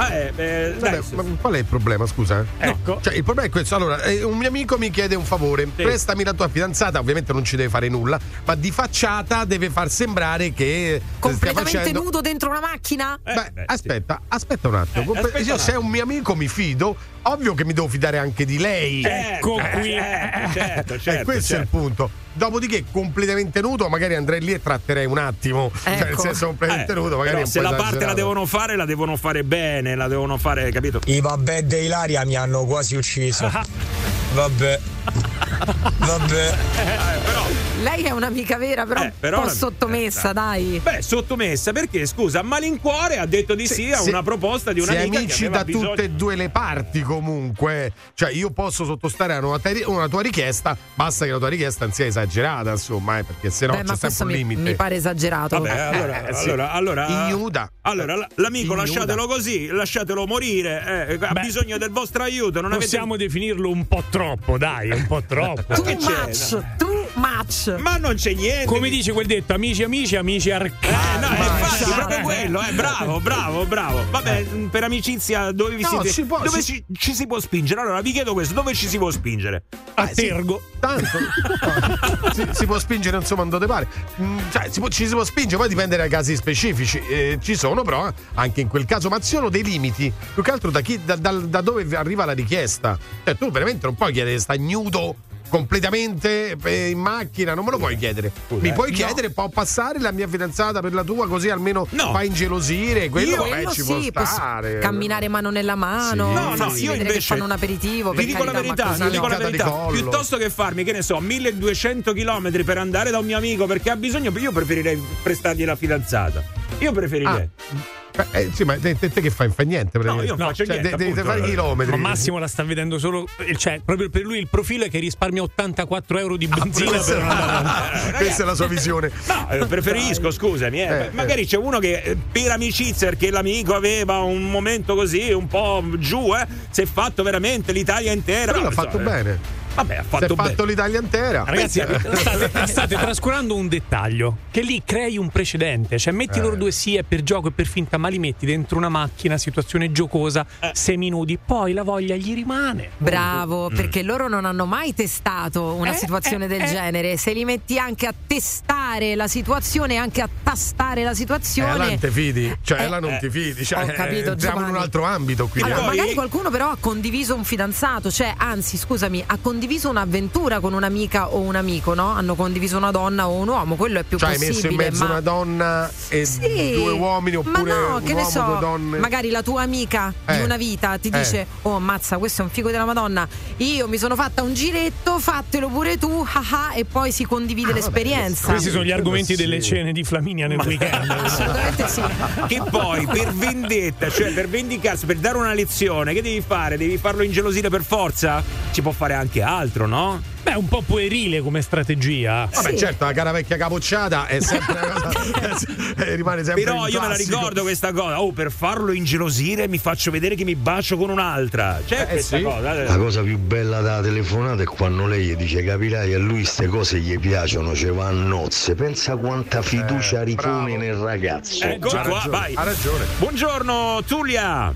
Eh, eh, dai, Vabbè, ma qual è il problema, scusa? Ecco. Cioè, il problema è questo. Allora, eh, un mio amico mi chiede un favore. Prestami la tua fidanzata, ovviamente non ci deve fare nulla, ma di facciata deve far sembrare che eh, Completamente facendo... nudo dentro una macchina? Beh, aspetta, aspetta un attimo. Eh, aspetta Io un se è un mio amico mi fido, ovvio che mi devo fidare anche di lei. Ecco Eh, qui. certo, certo, e certo, questo è il certo. punto. Dopodiché, completamente nudo, magari andrei lì e tratterei un attimo. Cioè, nel Ecco. senso, completamente Eh, nudo, magari se la parte la devono fare, la devono fare bene, la devono fare, capito? I vabbè di Ilaria mi hanno quasi ucciso. Vabbè. Vabbè. Lei è un'amica vera, però, Eh, però un po' sottomessa, eh, dai. Beh, sottomessa perché scusa, a malincuore ha detto di sì, a Se- una proposta di se un'amica che amici da bisogno. tutte e due le parti comunque cioè io posso sottostare a una, te- una tua richiesta basta che la tua richiesta non sia esagerata insomma eh, perché se no Beh, c'è sempre un mi, limite mi pare esagerato. Vabbè, allora, Eh, sì. allora, allora, Ignuda. allora, l'amico Ignuda. lasciatelo così, lasciatelo morire, eh, ha bisogno del vostro aiuto, non avete Possiamo definirlo un po' troppo, dai, un po' troppo. Too c'è? much, too much. Ma non c'è niente. Come dice quel detto, amici amici, amici arcadi. Eh, no, infatti, esatto. proprio quello, eh, bravo, bravo, bravo. Vabbè, mh, per amicizia dove vi No, siete? si può- dove si- ci, ci si può spingere? Allora, vi chiedo questo, dove ci si può spingere? A Tergo. tanto si, si può spingere insomma dove pare Mm, cioè, si può- ci si può spingere poi dipende dai casi specifici Eh, ci sono però eh, anche in quel caso ma ci sono dei limiti più che altro da, chi, da, da- da dove arriva la richiesta cioè tu veramente non puoi chiedere sta nudo completamente eh, in macchina non me lo puoi chiedere mi eh. puoi No. chiedere può passare la mia fidanzata per la tua così almeno No. fa ingelosire quello, Io- vabbè, Quello ci sì, può stare camminare mano nella mano, Sì. No, no, io invece fanno un aperitivo. Vi per dico la verità, no. dico la verità. Piuttosto che farmi, che ne so, 1200 km per andare da un mio amico perché ha bisogno, io preferirei prestargli la fidanzata. Io preferirei. Ah, eh, sì ma te, te- te che fai? Non fai niente No, io non faccio Cioè, niente. de- devi fare chilometri Ma Massimo la sta vedendo solo. Cioè, proprio per lui il profilo è che risparmia 84 euro di benzina questa, per andare. questa è la sua visione. No, eh, preferisco, scusami. eh. Eh, Magari c'è uno che eh, per amicizia, perché l'amico aveva un momento così, un po' giù, eh, si è fatto veramente l'Italia intera. Però l'ha so, fatto eh. bene. Vabbè, ha fatto fatto l'Italia intera. Ragazzi, state, state trascurando un dettaglio che lì crei un precedente. Cioè, metti Eh. loro due sì, è per gioco e per finta, ma li metti dentro una macchina, situazione giocosa, Eh. seminudi, poi la voglia gli rimane. Bravo, perché loro non hanno mai testato una Eh, situazione eh, del eh. genere. Se li metti anche a testare la situazione, anche a tastare la Eh, là situazione. non ti fidi, cioè Eh, là non ti fidi, cioè, ho capito, eh, entriamo in un altro ambito qui. Allora, magari qualcuno però ha condiviso un fidanzato, cioè, anzi, scusami, ha condiviso condiviso un'avventura con un'amica o un amico, no? Hanno condiviso una donna o un uomo, quello è più Cioè, hai possibile. messo in mezzo ma... una donna e Sì, due uomini oppure ma no, un che ne so, due donne? magari la tua amica di Eh, una vita ti eh. dice "Oh, ammazza, questo è un figo della Madonna. Io mi sono fatta un giretto, fatelo pure tu." haha", e poi si condivide l'esperienza. Questi sono gli argomenti delle cene di Flaminia nel weekend. Assolutamente sì. Che poi per vendetta, cioè per vendicarsi, per dare una lezione, che devi fare? Devi farlo ingelosire per forza? Ci può fare anche altro, no? Beh, un po' puerile come strategia. Vabbè, certo, la cara vecchia capocciata è sempre cosa. eh, rimane sempre Però io me la classico. ricordo questa cosa. Oh, per farlo ingelosire mi faccio vedere che mi bacio con un'altra. C'è questa sì. cosa. eh. La cosa più bella della telefonata è quando lei gli dice capirai a lui queste cose gli piacciono, ci va a nozze. Pensa quanta fiducia ripone nel ragazzo. Ecco qua, vai. Ha ragione. Buongiorno, Tulia.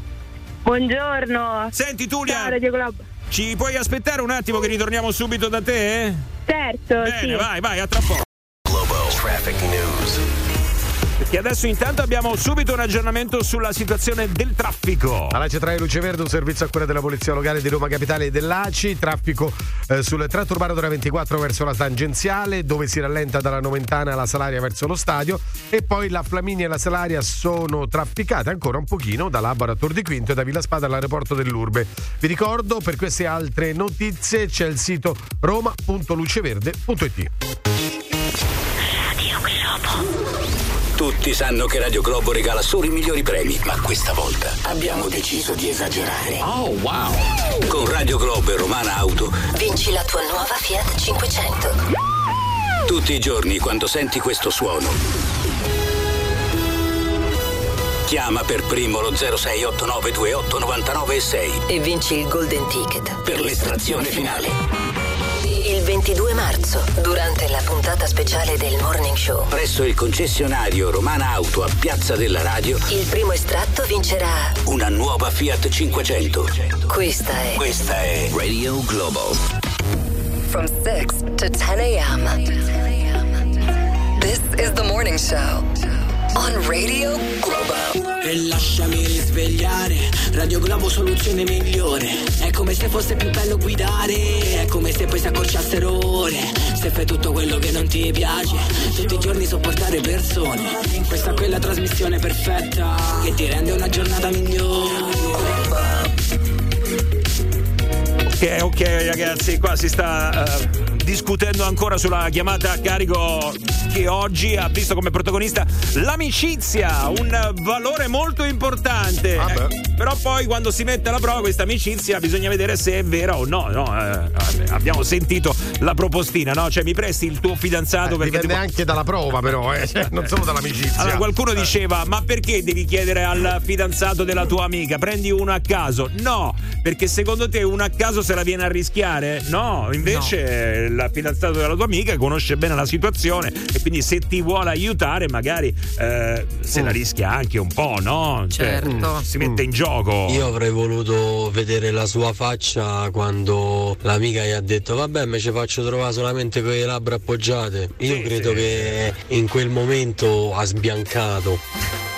Buongiorno. Senti, Tulia. Ciao Radio Globo. Ci puoi aspettare un attimo che ritorniamo subito da te? Certo, Bene, sì. vai, vai, a tra poco. Globo Traffic News. Perché adesso intanto abbiamo subito un aggiornamento sulla situazione del traffico. Alla centrale Luce Verde, un servizio a cura della Polizia Locale di Roma Capitale e dell'ACI. Traffico eh, sul tratto urbano della 24 verso la tangenziale, dove si rallenta dalla Noventana alla Salaria verso lo stadio. E poi la Flaminia e la Salaria sono trafficate ancora un pochino da Labara a Tor di Quinto e da Villa Spada all'aeroporto dell'Urbe. Vi ricordo, per queste altre notizie c'è il sito roma.luceverde.it. Tutti sanno che Radio Globo regala solo i migliori premi, ma questa volta abbiamo deciso di esagerare. Oh, wow! Con Radio Globo e Romana Auto, Vinci la tua nuova Fiat 500. tutti i giorni quando senti questo suono. Chiama per primo lo 0689289996 E vinci il Golden Ticket. per l'estrazione finale. Il 22 marzo, durante la puntata speciale del Morning Show, Presso il concessionario Romana Auto a Piazza della Radio, il primo estratto vincerà. una nuova Fiat 500. Questa è Questa è Radio Globo. From 6 to 10 a.m. This is the Morning Show on Radio Globo. E lasciami risvegliare. Radio Globo soluzione migliore. È come se fosse più bello guidare. È come se poi si accorciassero ore. Se fai tutto quello che non ti piace Tutti i giorni sopportare persone. Questa è quella trasmissione perfetta Che ti rende una giornata migliore. Ok, ok ragazzi, qua si sta eh, discutendo ancora sulla chiamata a carico che oggi ha visto come protagonista l'amicizia, un valore molto importante. Eh, però poi quando si mette alla prova questa amicizia bisogna vedere se è vera o no. no? Eh, abbiamo sentito la propostina, no? Cioè mi presti il tuo fidanzato perché... Dipende devo- anche dalla prova, però, eh, cioè, non solo dall'amicizia. Allora, qualcuno Eh. diceva: Ma perché devi chiedere al fidanzato della tua amica? Prendi uno a caso. No, perché secondo te uno a caso se la viene a rischiare? No, invece il fidanzato della tua amica conosce bene la situazione e quindi se ti vuole aiutare, magari eh, se la rischia anche un po', no? Cioè, Certo. si mette in gioco. Io avrei voluto vedere la sua faccia quando l'amica gli ha detto vabbè me ci faccio trovare solamente con le labbra appoggiate. Io credo che in quel momento ha sbiancato.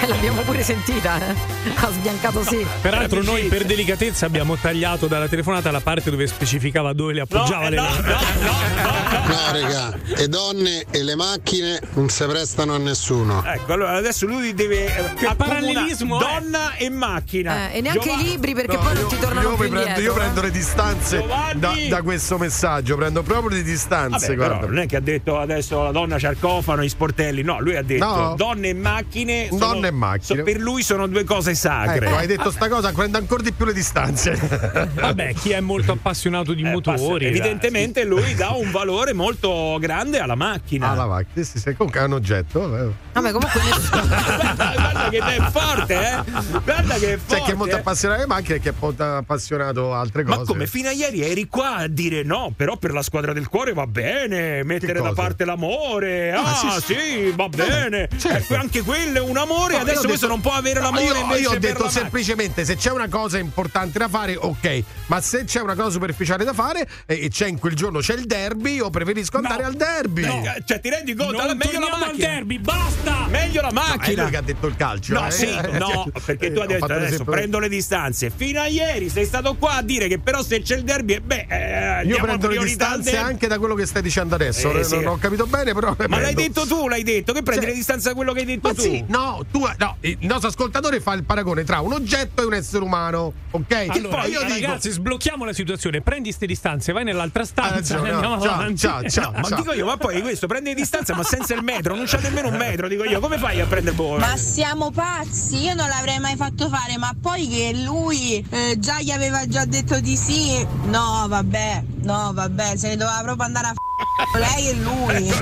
Eh, L'abbiamo pure sentita, eh? Ha sbiancato sì. Peraltro noi per delicatezza abbiamo tagliato dalla telefonata la parte dove specificava dove le appoggiava le labbra. No, raga, le donne e le macchine non si prestano a nessuno. Ecco, allora adesso lui deve eh, accomuna parallelismo, eh. donna e macchina. Eh, e neanche Giovanni- i libri perché No, poi non ti tornano io più prendo, indietro. io eh. prendo le distanze da, da questo messaggio, prendo proprio le distanze. Vabbè, guarda. però non è che ha detto adesso la donna c'ha il cofano, i sportelli. No, lui ha detto No. donne e macchine. sono- Donne e macchine. so- per lui sono due cose sacre. Ecco, hai detto sta cosa, prendo ancora di più le distanze. Vabbè, chi è molto appassionato di Eh, motori. evidentemente lui dà un valore molto grande alla macchina. Alla macchina, sì, sì, comunque è un oggetto. eh. Vabbè, comunque Guarda che è forte, eh? Guarda che è forte. C'è chi è molto eh. appassionato alle macchine e chi è molto appassionato a altre Ma cose. come fino a ieri eri qua a dire no, però per la squadra del cuore va bene, mettere da parte l'amore. Ah, Ah, sì, sì, va bene. certo. Eh, anche quello è un amore No, adesso ho questo detto- non può avere no, l'amore io, invece io ho detto macchina. semplicemente se c'è una cosa importante da fare, ok. Ma se c'è una cosa superficiale da fare e c'è in quel giorno c'è il derby, io preferisco andare al derby. No, cioè ti rendi conto? Non Allora, meglio la torniamo al macchina. derby, basta! Meglio la No, è macchina. lui che ha detto il calcio. No, eh. sì, no, perché tu Eh, hai ho detto adesso l'esempio- prendo le distanze. Fino a ieri sei stato qua a dire che però se c'è il derby, eh, beh, eh, Io prendo le distanze anche da quello che stai dicendo adesso. Eh, non, sì. non ho capito bene, però. Ma l'hai detto tu, l'hai detto che prendi Cioè- le distanze da quello che hai detto Ma tu. sì, no, tu, no, il nostro ascoltatore fa il paragone tra un oggetto e un essere umano, ok? Allora, Poi io dico, ragazzi, sblocchiamo la situazione. Prendi ste distanze, vai nell'altra stanza. ragione, e andiamo no, ciao, avanti. ciao, ciao. Ma dico io, ma poi questo prende le distanze, ma senza il metro, non c'ha nemmeno un metro, dico io, come fai a prendere boh? Ma siamo pazzi, io non l'avrei mai fatto fare, ma poi che lui eh, già gli aveva già detto di sì. No, vabbè, no, vabbè, se ne doveva proprio andare a f***o lei e lui.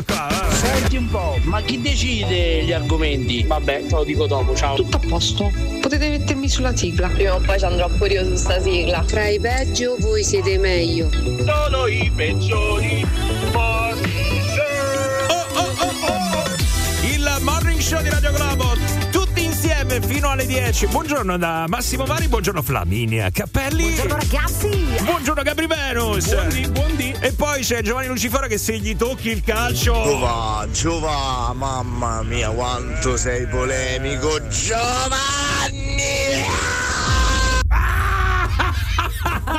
Senti un po', ma chi decide gli argomenti? Vabbè, te lo dico dopo, ciao. Tutto a posto. Potete mettermi sulla sigla. Prima o poi ci andrò pure io su sta sigla. Fra i peggio voi siete meglio. Solo i peggiori. Il morning show di Radio Globo, tutti insieme fino alle 10. Buongiorno da Massimo Vari, buongiorno Flaminia Cappelli. Buongiorno ragazzi. Buongiorno Gabri Venus. Buondì, buondì. E poi c'è Giovanni Lucifora che se gli tocchi il calcio. Giova, Giova, mamma mia, quanto sei polemico, Giovanni!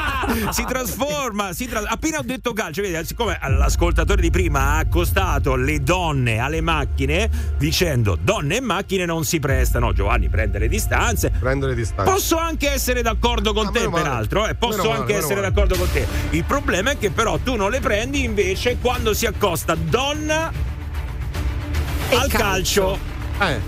si trasforma, si tra- appena ho detto calcio, vedi, siccome l'ascoltatore di prima ha accostato le donne alle macchine dicendo donne e macchine non si prestano, Giovanni prende le distanze. Prendo le distanze. Posso anche essere d'accordo con Ah, te, male. peraltro, eh, posso Meno male, anche meno essere male. d'accordo con te. Il problema è che però tu non le prendi invece quando si accosta donna al calcio. Eh,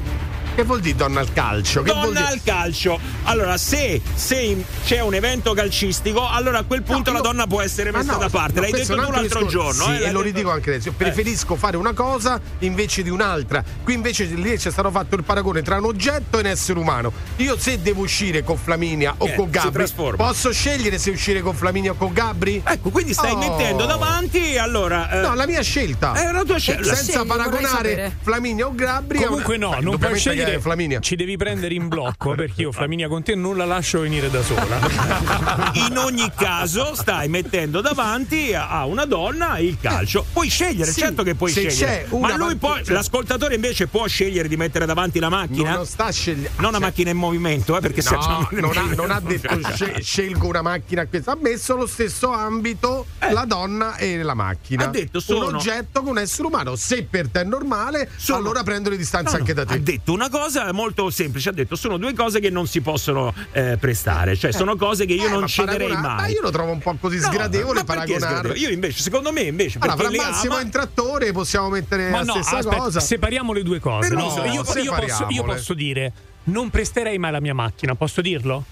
che vuol dire donna al calcio? Che vuol Donna dire? al calcio. Allora, se, se c'è un evento calcistico, allora a quel punto la donna può essere messa no, da parte. no, L'hai detto tu altro l'altro discorso. giorno. Sì, eh, e lo l'hai ridico anche adesso. Io preferisco fare una cosa invece di un'altra. Qui invece lì c'è stato fatto il paragone tra un oggetto e un essere umano. Io se devo uscire con Flaminia o Eh, con Gabri, posso scegliere se uscire con Flaminia o con Gabri? Ecco, quindi stai Oh. mettendo davanti allora. eh, No, la mia scelta. È una tua scelta. Senza scegli? Paragonare. Flaminia o Gabri. a Comunque una- no, Beh, non puoi scegliere. È Flaminia. Ci devi prendere in blocco perché io Flaminia con te non la lascio venire da sola. In ogni caso, stai mettendo davanti a una donna il calcio. Puoi scegliere, Sì, certo che puoi se scegliere. c'è una Ma lui può, cioè- l'ascoltatore invece può scegliere di mettere davanti la macchina. Non sta scegliendo. Non una macchina in movimento, eh, perché se No, non, ha, non ha detto sce- scelgo una macchina questa, ha messo lo stesso ambito la donna e la macchina. Ha detto sono- un oggetto con un essere umano. Se per te è normale, Sono- allora prendo le distanze No, no, anche da te. Ha detto una cosa molto semplice: ha detto sono due cose che non si possono eh, prestare, cioè sono cose che io Eh, non ma cederei paragonare- mai. Ma io lo trovo un po' così No, sgradevole perché paragonare. sgradevole? Io invece, secondo me, invece, Allora, fra Massimo ama- in trattore possiamo mettere Ma la no, stessa aspetta, cosa. separiamo le due cose. Però no? io, io posso, io posso dire, non presterei mai la mia macchina, posso dirlo?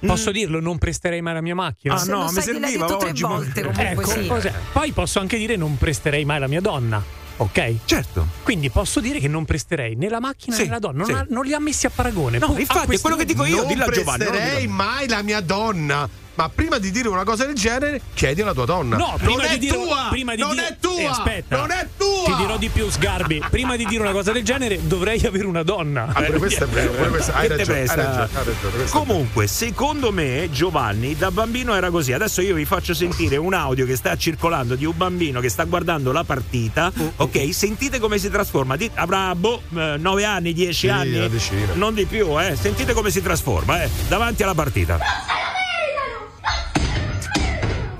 Posso dirlo, non presterei mai la mia macchina? Ah, Se no, mi sai che l'hai serviva detto tre oggi, ma- volte, comunque Ecco, sì. Poi posso anche dire non presterei mai la mia donna. Ok? Certo. Quindi posso dire che non presterei né la macchina Sì, né la donna. Non, sì. ha- non li ha messi a paragone. No, infatti, quello che dico io, non dillo a Giovanni, non presterei mai la mia donna. Ma prima di dire una cosa del genere, chiedi alla tua donna. No, prima non è di dire, tua! prima di non dire- è tua! Eh, aspetta, non è tua! Ti dirò di più, Sgarbi. prima di dire una cosa del genere, dovrei avere una donna. Ah, pure questo è vero, pure questo- hai ragione, hai ragione, hai ragione, Comunque, secondo me, Giovanni da bambino era così. Adesso io vi faccio sentire un audio che sta circolando di un bambino che sta guardando la partita. Mm, Ok, sentite come si trasforma. Di- avrà boh, 9 anni, 10 Sì, anni. Non di più, eh. Sentite come si trasforma, eh. Davanti alla partita.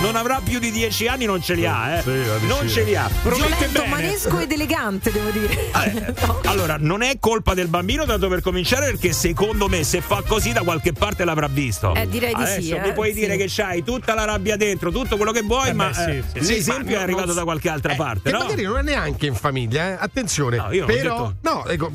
Non avrà più di 10 anni, non ce li ha, eh. Sì, non ce li ha. Promette Violento, bene. manesco ed elegante, devo dire. Eh, Allora, non è colpa del bambino, tanto per cominciare, perché secondo me se fa così da qualche parte l'avrà visto. Eh, direi di Adesso sì, mi eh, puoi sì. dire che c'hai tutta la rabbia dentro, tutto quello che vuoi, Eh ma beh, sì, eh, l'esempio ma è arrivato non- da qualche altra parte, E no? magari non è neanche in famiglia, eh? Attenzione. No, io non ho Però, no, ecco,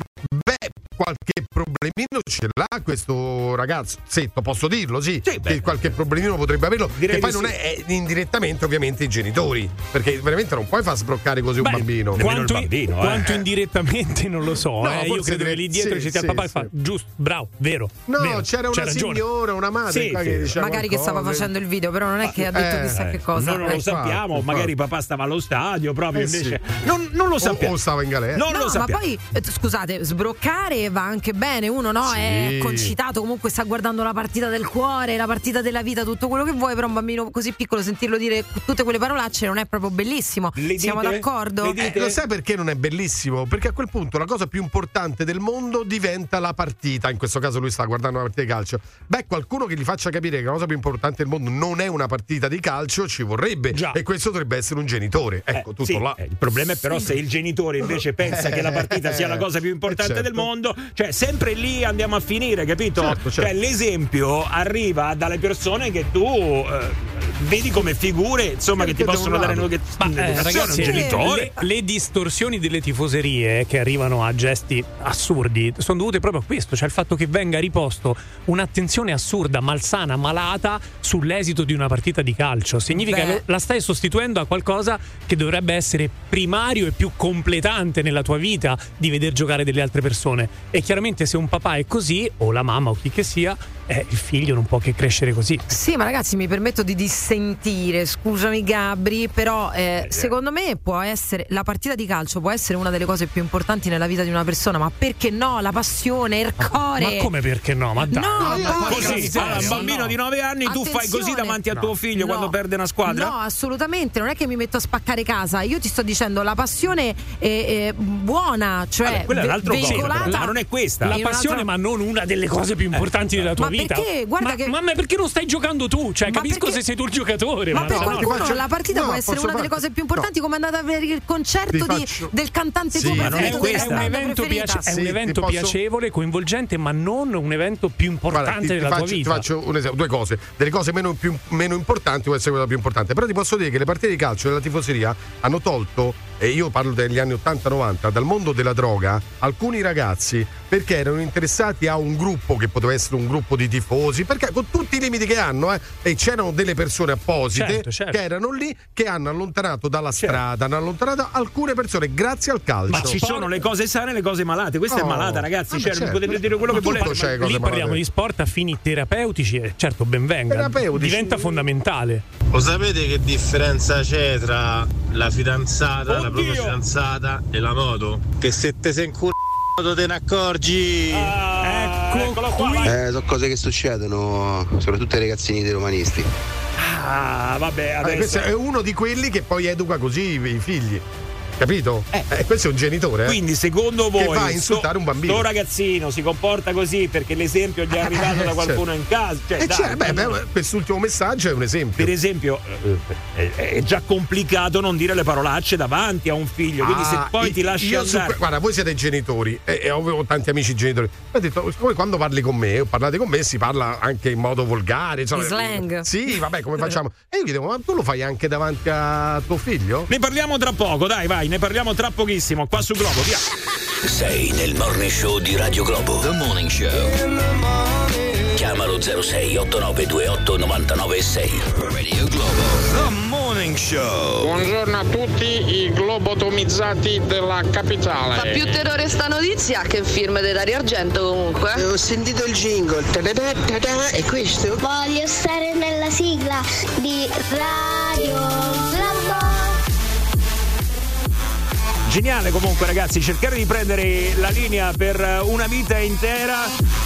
qualche problemino ce l'ha questo ragazzo. Setto, posso dirlo, sì. Sì, beh. che qualche problemino potrebbe averlo. Direi che poi non sì. è, è indirettamente, ovviamente, i genitori. Perché veramente non puoi far sbroccare così un Beh, bambino. Nemmeno Quanto, il bambino, eh. quanto indirettamente non lo so. No, eh. Io credo che lì dietro sì, ci sia il sì, papà e fa giusto, bravo, vero. No, vero, c'era una signora, una madre Sì, qua sì. che diceva Magari che stava facendo il video, però non è che ha detto Eh, chissà che cosa. Noi non Eh. lo sappiamo, magari papà stava allo stadio proprio Eh, invece. Non, non lo sappiamo. o stava in galera. Non No, lo ma sappiamo. poi eh, scusate, sbroccare va anche bene. Uno no, Sì. è concitato, comunque sta guardando la partita del cuore, la partita della vita, tutto quello che vuoi. Però un bambino così piccolo sentirlo dire tutte quelle parolacce non è proprio bellissimo. Le Siamo dite? d'accordo? Eh, lo sai perché non è bellissimo? Perché a quel punto la cosa più importante del mondo diventa la partita. In questo caso lui sta guardando una partita di calcio. Beh, qualcuno che gli faccia capire che la cosa più importante del mondo non è una partita di calcio ci vorrebbe. Già. E questo dovrebbe essere un genitore. Ecco, Eh, tutto sì, là. eh, il problema è però se il genitore invece pensa che la partita sia la cosa più importante Eh, certo. del mondo, cioè sempre lì andiamo a finire, capito? Certo, certo. Cioè l'esempio arriva dalle persone che tu eh, vedi come figure, insomma, che ti possono dare un'educazione, Ma eh, ragazzi, un genitore. le, le distorsioni delle tifoserie eh, che arrivano a gesti assurdi sono dovute proprio a questo, cioè il fatto che venga riposto un'attenzione assurda, malsana, malata sull'esito di una partita di calcio. Significa Beh. che la stai sostituendo a qualcosa che dovrebbe essere primario e più completante nella tua vita di veder giocare delle altre persone. E chiaramente se un papà è così, o la mamma o chi che sia, eh, il figlio non può che crescere così. Sì, ma ragazzi, mi permetto di dissentire, scusami Gabri, però eh, secondo me può essere la partita di calcio può essere una delle cose più importanti nella vita di una persona, ma perché no? La passione, il cuore. Ma come perché no? Ma dai. No, ma Così, porca allora, un bambino no. di 9 anni, tu fai così Attenzione. davanti a tuo No. figlio No. quando perde una squadra? No, assolutamente, non è che mi metto a spaccare casa, io ti sto dicendo la passione è, è buona, cioè Vabbè, quella è cosa, veicolata. ma non è questa. La passione, un'altra- ma non una delle cose più importanti della tua Ma vita. perché? Guarda ma, che- ma perché non stai giocando tu? Cioè, Ma capisco perché- se sei tu il giocatore. Ma Ma, per no, no, qualcuno faccio- la partita no, può essere una delle fare- cose più importanti, come andare a vedere il concerto Ti di- faccio- del cantante Sì, tuo è preferito, è, della un evento, piace- è un Sì, ti evento posso- piacevole, coinvolgente, ma non un evento più importante Guarda, ti, ti della faccio, tua ti vita. faccio un esempio, due cose. Delle cose meno, più- meno importanti può essere quella più importante. Però ti posso dire che le partite di calcio della tifoseria hanno tolto, e io parlo degli anni 80-90, dal mondo della droga alcuni ragazzi perché erano interessati a un gruppo che poteva essere un gruppo di tifosi, perché con tutti i limiti che hanno, eh, e c'erano delle persone apposite Certo, certo. che erano lì che hanno allontanato dalla strada, hanno allontanato alcune persone grazie al calcio. Ma ci sono le cose sane e le cose malate. Questa è Oh, malata, ragazzi. vabbè, Cioè, certo. potete dire quello Ma che volete. Lì parliamo malate. di sport a fini terapeutici e certo ben venga. Terapeutici. Diventa fondamentale. Lo sapete che differenza c'è tra la fidanzata, la Oddio! Propria fidanzata e la moto? Che se te sei in culo te ne accorgi. Ah, Ecco qua. Eh, sono cose che succedono soprattutto ai ragazzini dei romanisti. Ah, vabbè, adesso. questo è uno di quelli che poi educa così i figli. Capito? Eh, questo è un genitore. eh. Quindi, secondo voi, Che va a sto- insultare un bambino. sto ragazzino si comporta così perché l'esempio gli è arrivato da qualcuno in casa? Cioè, Eh, dai, cioè, beh, ma- beh, quest'ultimo messaggio è un esempio. per esempio, eh, è, già complicato non dire le parolacce davanti a un figlio. Quindi, se Ah, poi io- ti lasci io su andare. que- guarda, voi siete genitori e, avevo tanti amici genitori. Ho detto, voi quando parli con me o parlate con me si parla anche in modo volgare. insomma. In slang. Sì, vabbè, come facciamo? E io gli dico, ma tu lo fai anche davanti a tuo figlio? Ne parliamo tra poco, dai, vai, ne parliamo tra pochissimo qua su Globo, via. Sei nel morning show di Radio Globo. The Morning Show. Chiamalo 06 8928 996. Radio Globo. The Morning Show. Buongiorno a tutti i globotomizzati della capitale. Fa più terrore sta notizia che il film di Dario Argento comunque. Ho sentito il jingle, e questo? Voglio stare nella sigla di Radio Geniale comunque ragazzi, cercare di prendere la linea per una vita intera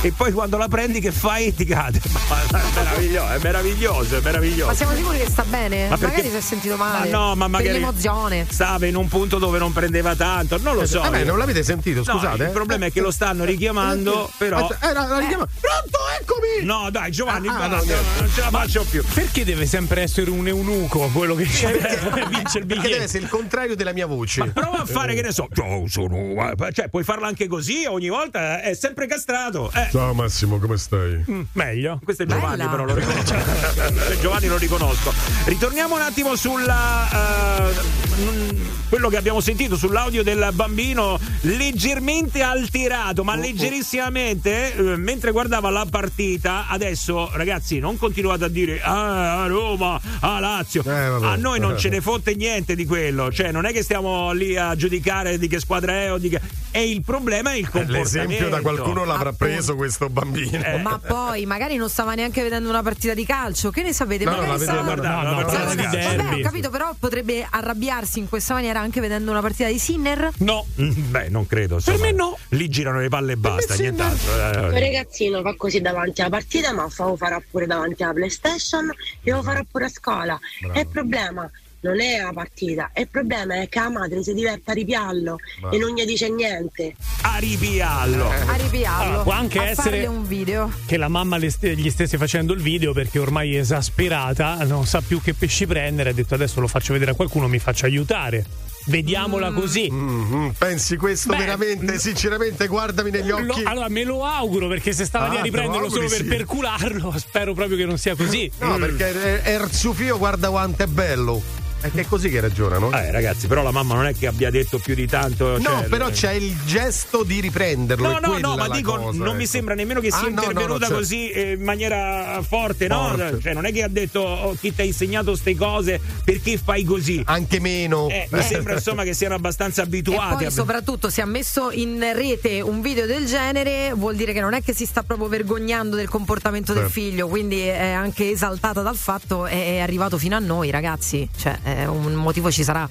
e poi quando la prendi che fai ti cade. Ma è meraviglioso, è meraviglioso, è meraviglioso. Ma siamo sicuri che sta bene? Ma perché- Magari si è sentito male. Ma no, ma magari Per l'emozione. stava in un punto dove non prendeva tanto, non lo so. Vabbè, non l'avete sentito, No, scusate. il problema è che lo stanno richiamando, però. Eh, la, la richiama- Pronto, eccomi! No, dai, Giovanni, Ah, ah, basta, no, niente. non ce la faccio più. Perché deve sempre essere un eunuco quello che vince il Perché deve biglietto? essere il contrario della mia voce. Ma prova a fare, che ne so, ciao, sono. Cioè, puoi farlo anche così, ogni volta è sempre castrato. Eh. Ciao Massimo, come stai? Mm, meglio. Questo è Giovanni, Bella. però lo riconosco. eh, Giovanni lo riconosco. Ritorniamo un attimo sulla. eh, mm, quello che abbiamo sentito sull'audio del bambino leggermente alterato, Oh, ma leggerissimamente, eh, mentre guardava la partita. Adesso, ragazzi, non continuate a dire ah, a Roma, a Lazio. Eh, vabbè. a noi non ce ne fotte niente di quello. Cioè, non è che stiamo lì a giudicare di che squadra è o di che. E il problema è il comportamento. L'esempio da qualcuno l'avrà preso questo bambino. Eh. Ma poi magari non stava neanche vedendo una partita di calcio, che ne sapete? No, magari stava- guardare no, una partita di calcio. Vabbè, ho capito, però potrebbe arrabbiarsi in questa maniera anche vedendo una partita di Sinner? No. Mm, Beh, non credo. insomma. me no. Lì girano le palle e basta, nient'altro. Un Eh, ragazzino fa così davanti alla partita, ma lo farà pure davanti alla PlayStation e lo farà pure a scuola. E il problema non è la partita, e il problema è che la madre si diverte a ripiallo Bravo. e non gli dice niente. A ripiallo. A ripiarlo. Allora, può anche a essere- un video. Che la mamma st- gli stesse facendo il video perché ormai è esasperata, non sa più che pesci prendere. Ha detto adesso lo faccio vedere a qualcuno, mi faccio aiutare. Vediamola così. Mhm, Pensi questo Beh, veramente? mm. Sinceramente, guardami negli Lo- occhi. allora me lo auguro perché se stava lì Ah, a te lo riprenderlo solo per sì. percularlo, spero proprio che non sia così. No, perché è- Erzufio guarda quanto è bello. È che è così che ragionano. Eh, ragazzi, però la mamma non è che abbia detto più di tanto. No, cioè, però eh, c'è il gesto di riprenderlo. No, no, no, ma dico, cosa, non mi ecco. sembra nemmeno che sia Ah, no, no, no, intervenuta certo. così eh, in maniera forte, no? Forte. Cioè, non è che ha detto oh, chi ti ha insegnato ste cose, perché fai così? Anche meno. Eh, mi sembra insomma che siano abbastanza E abituati. poi a- soprattutto se ha messo in rete un video del genere vuol dire che non è che si sta proprio vergognando del comportamento del Certo. figlio, quindi è anche esaltata dal fatto è è arrivato fino a noi ragazzi, cioè eh, un motivo ci sarà.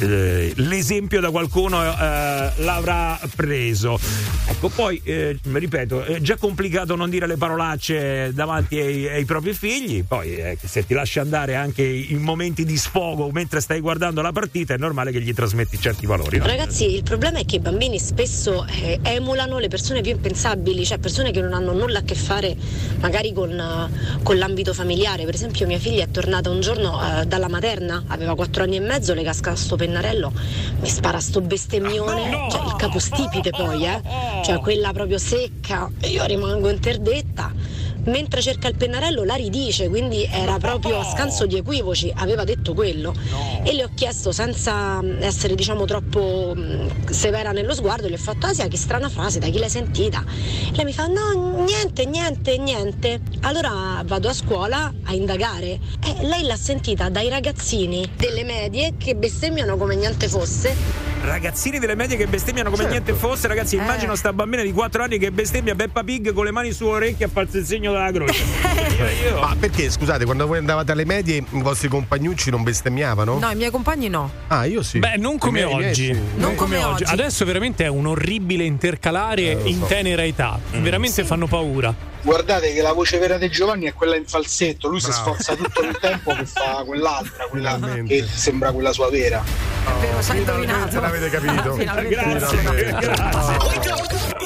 Eh, l'esempio da qualcuno eh, l'avrà preso. Ecco, poi eh, ripeto, è già complicato non dire le parolacce davanti ai, ai propri figli. Poi eh, se ti lasci andare anche in momenti di sfogo mentre stai guardando la partita, è normale che gli trasmetti certi valori. no? Ragazzi, il problema è che i bambini spesso eh, emulano le persone più impensabili, cioè persone che non hanno nulla a che fare magari con, eh, con l'ambito familiare. Per esempio mia figlia è tornata un giorno eh, dalla materna, aveva 4 anni e mezzo, le casca sto pennarello, mi spara sto bestemmione, cioè il capostipite poi, eh? Cioè quella proprio secca, e io rimango interdetta. Mentre cerca il pennarello la ridice, quindi era proprio a scanso di equivoci, aveva detto quello. E le ho chiesto senza essere diciamo troppo mh, severa nello sguardo, le ho fatto Asia, che strana frase, da chi l'hai sentita? Lei mi fa no, niente, niente, niente. Allora vado a scuola a indagare. E lei l'ha sentita dai ragazzini delle medie che bestemmiano come niente fosse. Ragazzini delle medie che bestemmiano come Certo. niente fosse, ragazzi. Eh. Immagino sta bambina di 4 anni che bestemmia Peppa Pig con le mani su orecchie a farsi il segno della croce. Io- io- Ma perché, scusate, quando voi andavate alle medie, i vostri compagnucci non bestemmiavano? No, i miei compagni no. Ah, io sì. Beh, non come miei- i miei oggi. sì. Non come oggi. Adesso veramente è un orribile intercalare lo in so. tenera età. Veramente fanno paura. Guardate che la voce vera di Giovanni è quella in falsetto, lui si Bravo. sforza tutto il tempo che fa quell'altra, quella Finalmente. che sembra quella sua vera. È vero, hai indovinato. L'avete capito. Finalmente. Grazie, grazie.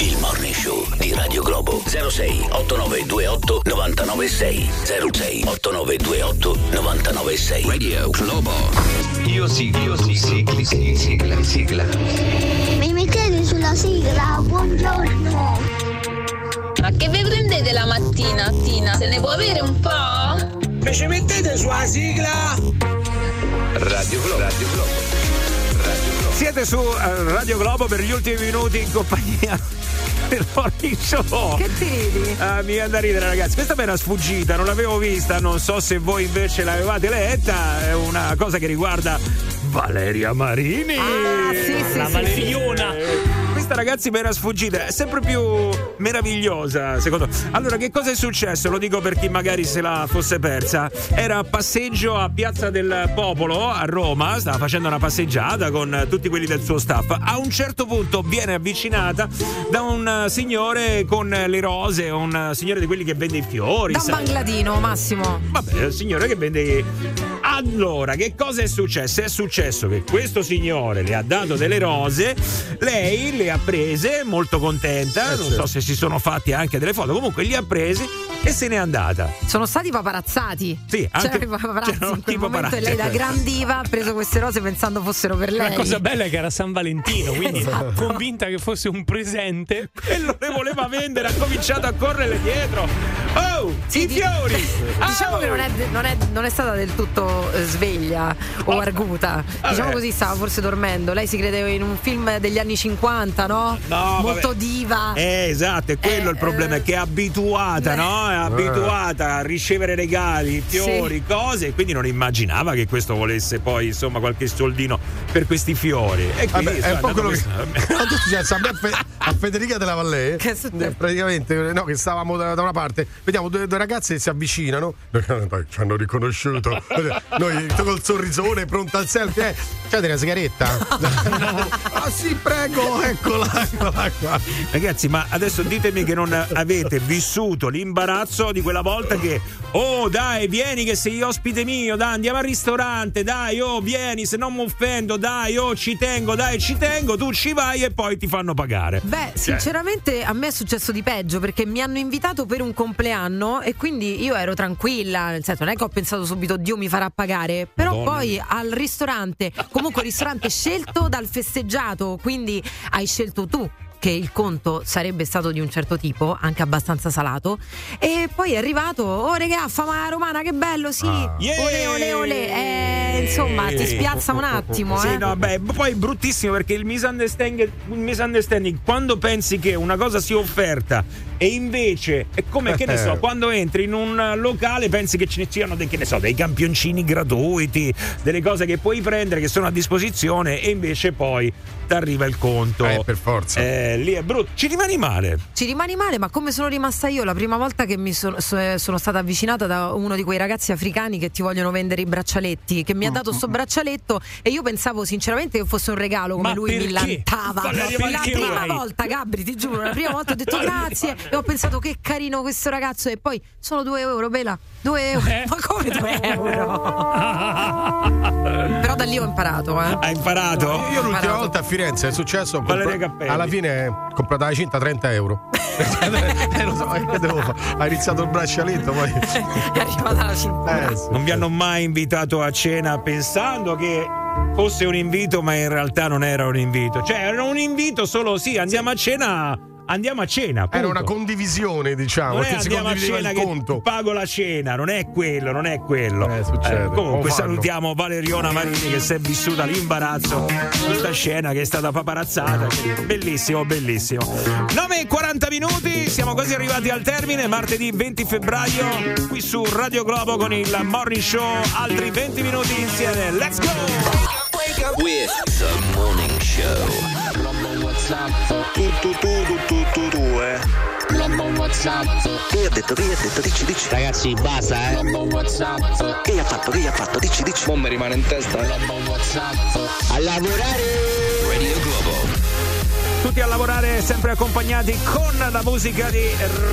Il morning show di Radio Globo 06 8928 996 06 8928 996 Radio Globo Io sì, io sì, sigli, sì, sigla, sigla. Mi mettete sulla sigla, buongiorno. Ma che vi prendete la mattina, Tina? Se ne può avere un po'? Mi ci mettete sulla sigla? Radio Globo, Radio Globo. Radio Globo. Siete su eh, Radio Globo per gli ultimi minuti in compagnia del Morning Show. Che ti ridi? Ah, mi viene da ridere, ragazzi. Questa mi era sfuggita, non l'avevo vista. Non so se voi invece l'avevate letta. È una cosa che riguarda Valeria Marini. Ah, sì, sì, La sì, Valeriona. Questa ragazzi mi era sfuggita, è sempre più meravigliosa, secondo me. Allora, che cosa è successo? Lo dico per chi magari se la fosse persa. Era a passeggio a Piazza del Popolo a Roma, stava facendo una passeggiata con tutti quelli del suo staff. A un certo punto viene avvicinata da un signore con le rose, un signore di quelli che vende i fiori. Da un sai? bangladino, Massimo. Vabbè, il signore che vende. Allora, che cosa è successo? È successo che questo signore le ha dato delle rose, lei le ha prese, molto contenta. non so se si sono fatti anche delle foto, comunque li ha presi e se n'è andata. Sono stati paparazzati. Sì, anche- i paparazzi c'erano in quel momento e lei da gran diva ha preso queste rose pensando fossero per lei. La cosa bella è che era San Valentino, quindi Esatto. convinta che fosse un presente. E lo le voleva vendere, ha cominciato a correre dietro. Oh, i fiori! Diciamo che non è, non è- non è stata del tutto eh, sveglia o arguta. Diciamo Vabbè. così, stava forse dormendo. Lei si credeva in un film degli anni 50, no? No, Molto vabbè. diva. Eh, esatto, è quello il problema, è che è abituata, no? È abituata a ricevere regali, fiori, cose, e quindi non immaginava che questo volesse poi, insomma, qualche soldino per questi fiori. E quindi, Vabbè, è un po' quello che successo a, Fe- Federica della Vallée eh, praticamente no, che stavamo da, da una parte vediamo due, due ragazze che si avvicinano. Ci hanno riconosciuto. Noi col sorrisone pronto al selfie eh, c'è una sigaretta? ah sì prego eccola eccola qua. Ragazzi, ma adesso ditemi che non avete vissuto l'imbarazzo di quella volta che, oh dai, vieni che sei ospite mio, dai, andiamo al ristorante, dai, oh, vieni, se non mi offendo, dai, oh, ci tengo, dai, ci tengo, tu ci vai e poi ti fanno pagare. Beh, Cioè, sinceramente a me è successo di peggio perché mi hanno invitato per un compleanno e quindi io ero tranquilla, nel senso non è che ho pensato subito Dio mi farà pagare, però Madonna. poi al ristorante, comunque ristorante scelto dal festeggiato, quindi hai scelto tu che il conto sarebbe stato di un certo tipo, anche abbastanza salato, e poi è arrivato, oh regà, fama romana, che bello, sì, ole ole ole, eh, insomma ti spiazza un attimo, Sì, eh. no, beh, poi è bruttissimo perché il misunderstanding, il misunderstanding, quando pensi che una cosa sia offerta e invece è come che ne so, quando entri in un locale pensi che ce ne siano dei, che ne so, dei campioncini gratuiti, delle cose che puoi prendere che sono a disposizione e invece poi ti arriva il conto. Eh, per forza. Eh, lì è brutto. Ci rimani male. Ci rimani male, ma come sono rimasta io la prima volta che mi sono, so- sono stata avvicinata da uno di quei ragazzi africani che ti vogliono vendere i braccialetti, che mi ha dato sto braccialetto e io pensavo sinceramente che fosse un regalo come Ma lui mi perché? lantava. Ma la prima mai? volta, Gabri, ti giuro, la prima volta ho detto grazie e ho pensato che carino questo ragazzo e poi sono due euro, Bela, due euro. Eh? Ma come due euro? Però da lì ho imparato, eh. Hai imparato? io l'ultima volta a Firenze è successo Cappelli. alla fine ho comprato la cinta 30 euro eh, lo so, che devo fare? ha iniziato il braccialetto poi È arrivata la cintura. Eh, sì. Non vi hanno mai invitato a cena pensando che fosse un invito, ma in realtà non era un invito. Cioè, era un invito solo sì, andiamo a cena andiamo a cena. Punto. Era una condivisione, diciamo. Non è andiamo a cena che conto. pago la cena, non è quello, non è quello. Eh, eh, comunque oh, salutiamo Valeriona Marini che si è vissuta l'imbarazzo questa scena che è stata paparazzata. Bellissimo, bellissimo. 9 e 40 minuti, siamo quasi arrivati al termine, martedì 20 febbraio qui su Radio Globo con il Morning Show, altri 20 minuti insieme. Let's go! With the morning show. Tutto, tutto, tutto. 2 che ha detto, che ha detto, dici, dici. Ragazzi, basta, eh. Che ha fatto, che ha fatto, dici, dici. Non mi rimane in testa. A lavorare! Radio Globo. Tutti a lavorare sempre accompagnati con la musica di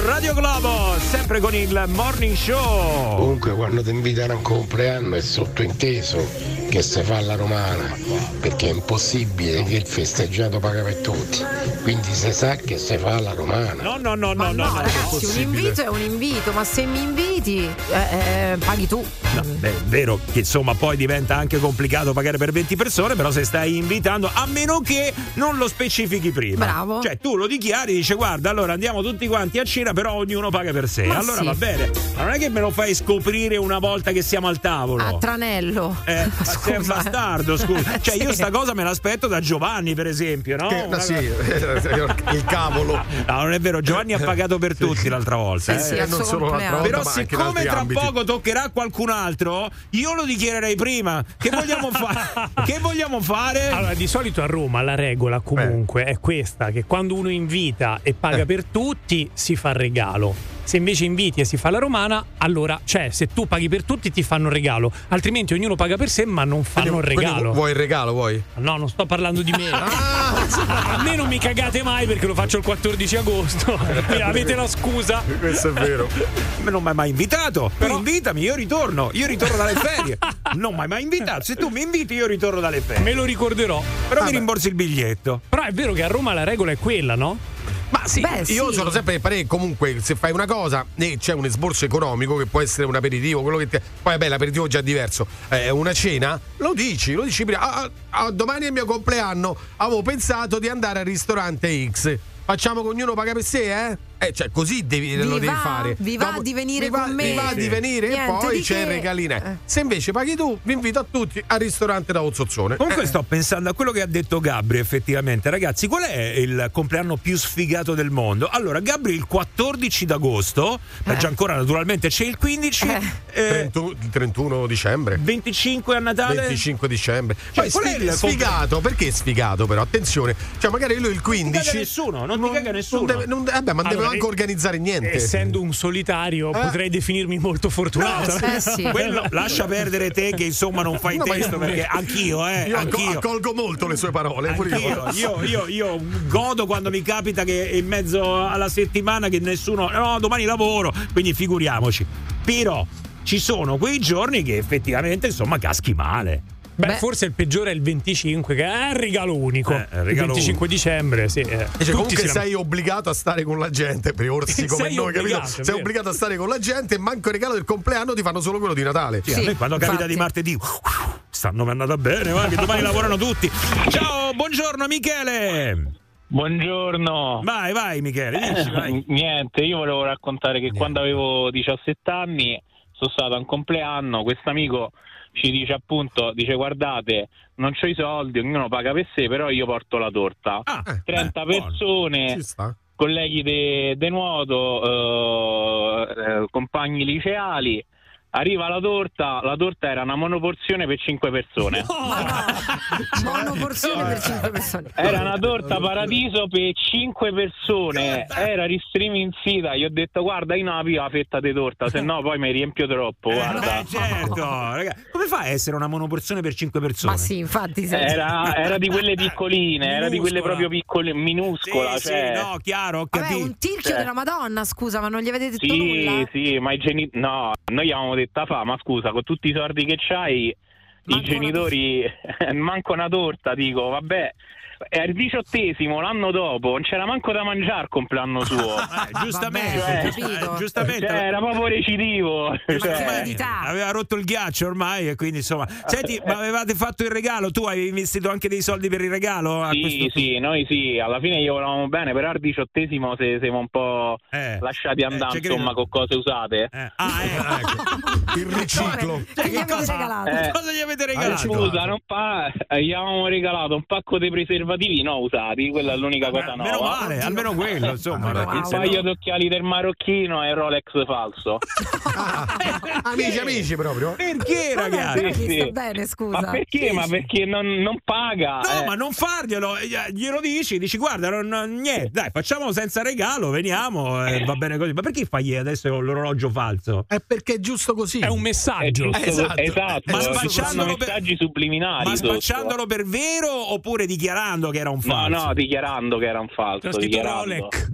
Radio Globo, sempre con il Morning Show. Comunque quando ti invitano a un compleanno è sottointeso che si fa la romana, perché è impossibile che il festeggiato paga per tutti. Quindi si sa che si fa la romana. No, no, no, Ma no, no, no, no. ragazzi, un invito è un invito, ma se mi inviti, eh, eh, paghi tu. No, beh, è vero che insomma poi diventa anche complicato pagare per 20 persone, però se stai invitando, a meno che non lo specifichi prima. Bravo. Cioè tu lo dichiari, dice guarda, allora andiamo tutti quanti a cena, però ognuno paga per sé. Ma allora sì. va bene. Ma non è che me lo fai scoprire una volta che siamo al tavolo. A tranello. Eh, ma sei un Scusa. bastardo, scusa. Cioè, io Sì. sta cosa me l'aspetto da Giovanni, per esempio, no? Che- Una sì, il cavolo No, non è vero, Giovanni ha pagato per tutti l'altra volta. Sì, eh. sì, non solo l'altra volta, Però siccome tra ambiti. poco toccherà a qualcun altro, io lo dichiarerei prima. Che vogliamo fare? che vogliamo fare? Allora, di solito a Roma la regola comunque è questa: che quando uno invita e paga per tutti, si fa regalo. Se invece inviti e si fa la romana, allora, cioè, se tu paghi per tutti, ti fanno il regalo. Altrimenti ognuno paga per sé, ma non fanno il regalo. vuoi il regalo vuoi? No, non sto parlando di me. A me non mi cagate mai perché lo faccio il 14 agosto. Avete la scusa. questo è vero Me non mi hai mai invitato. Però invitami, io ritorno. Io ritorno dalle ferie. Non mi hai mai invitato. Se tu mi inviti, io ritorno dalle ferie. Me lo ricorderò. Però mi rimborsi il biglietto. Però è vero che a Roma la regola è quella, no? Ma sì, Beh, io sì. sono sempre parere che comunque se fai una cosa e c'è un esborso economico che può essere un aperitivo, quello che ti- poi vabbè l'aperitivo è già diverso, è una cena, lo dici, lo dici prima, "Ah, ah, ah, domani è il mio compleanno, avevo pensato di andare al ristorante X, facciamo che ognuno paga per sé, eh? Eh, cioè, così devi, Vi lo devi va? fare. Vi va di venire mi va, con me? Mi va di Sì. venire Niente e poi c'è che. il regalino. Eh. Se invece paghi tu, vi invito a tutti al ristorante da Ozzozzone. Comunque Eh, sto pensando a quello che ha detto Gabri effettivamente. Ragazzi, qual è il compleanno più sfigato del mondo? Allora, Gabri il 14 d'agosto, ma già ancora naturalmente c'è il 15, eh, 31 il 31 dicembre. 25 a Natale. 25 dicembre. Cioè, Poi qual è sfig- il sfigato, perché sfigato però? Attenzione, cioè magari lui il 15 caga nessuno, non ti caga nessuno. Non deve, non vabbè, ma non deve Manco organizzare niente. Essendo un solitario, Eh. potrei definirmi molto fortunato. Eh sì. Quello lascia perdere te che insomma non fai No, testo io- perché anch'io, eh, Io anch'io. accolgo molto le sue parole. pure Anch'io, io, io, io godo quando mi capita che in mezzo alla settimana che nessuno. No, domani lavoro, quindi figuriamoci. Però ci sono quei giorni che effettivamente insomma caschi male. Beh, Beh. forse il peggiore è il 25, che è il regalo unico. Eh, il regalo il 25 dicembre, sì. eh. Cioè, Tutti comunque sei obbligato a stare con la gente per orsi come Sei noi, capito? obbligato, è Sei vero. obbligato a stare con la gente e manco il regalo del compleanno ti fanno solo quello di Natale. Sì, me quando capita infatti. di martedì, stanno andata bene, va, che domani lavorano tutti. Ciao, buongiorno Michele. Buongiorno. Vai, vai Michele, dici, vai. Niente, io volevo raccontare che quando avevo 17 anni sono stato a un compleanno, questo amico ci dice appunto, dice guardate, non c'ho i soldi, ognuno paga per sé, però io porto la torta. Ah, 30 eh, persone, colleghi di nuoto, eh, eh, compagni liceali. Arriva la torta, la torta era una monoporzione per 5 persone. Monoporzione per 5 persone. Era una torta paradiso per 5 persone. Era ristreamingita. Gli ho detto: Guarda, io non la fetta di torta, se no poi mi riempio troppo. Guarda. Eh, certo, raga. Come fa a essere una monoporzione per 5 persone? Ma sì, infatti. sì. Era, era di quelle piccoline, era di quelle Minuscola. proprio piccole, minuscola. Sì, cioè. sì, no, chiaro, ho Vabbè, un tirchio Cioè. della Madonna, scusa, ma non gli avete detto Sì, nulla? sì, ma i genitori. No, noi avevamo detto: "Ah, fa, ma scusa, con tutti i soldi che c'hai, Manco i genitori. manco una torta, dico, vabbè. È il diciottesimo, l'anno dopo, non c'era manco da mangiare il compleanno suo. Eh, giustamente, Vabbè, eh, giustamente. Cioè, era proprio recidivo. Cioè. Aveva rotto il ghiaccio ormai e quindi insomma. Senti, ma avevate fatto il regalo? Tu hai investito anche dei soldi per il regalo? A Sì, questo- sì, noi sì, alla fine gli volevamo bene, però al diciottesimo se siamo un po' Eh, lasciati eh, andare, insomma, con cose usate. Eh, Ah, eh, ecco. Il riciclo. Che gli avete regalato? Eh, Cosa gli avete regalato? Scusa, non pa- gli avevamo regalato un pacco di preservativi no usati, quella è l'unica cosa Eh, meno nuova. male, almeno quello, insomma. Perché. Un paio d'occhiali del marocchino e Rolex falso. amici, amici proprio. Perché, ragazzi? però sì, sta bene, scusa. Ma perché? Ma perché non, non paga? No, eh. ma non farglielo, eh, glielo dici, dici guarda, non, niente, dai, facciamo senza regalo, veniamo, eh, va bene così. Ma perché fai adesso l'orologio falso? È perché è giusto così. È un È messaggio. giusto, Esatto. esatto. Ma spacciandolo per- messaggi subliminari Ma sotto. spacciandolo per vero oppure dichiarando che era un No, falso? no, dichiarando che era un falso. C'è dichiarando. Rolex.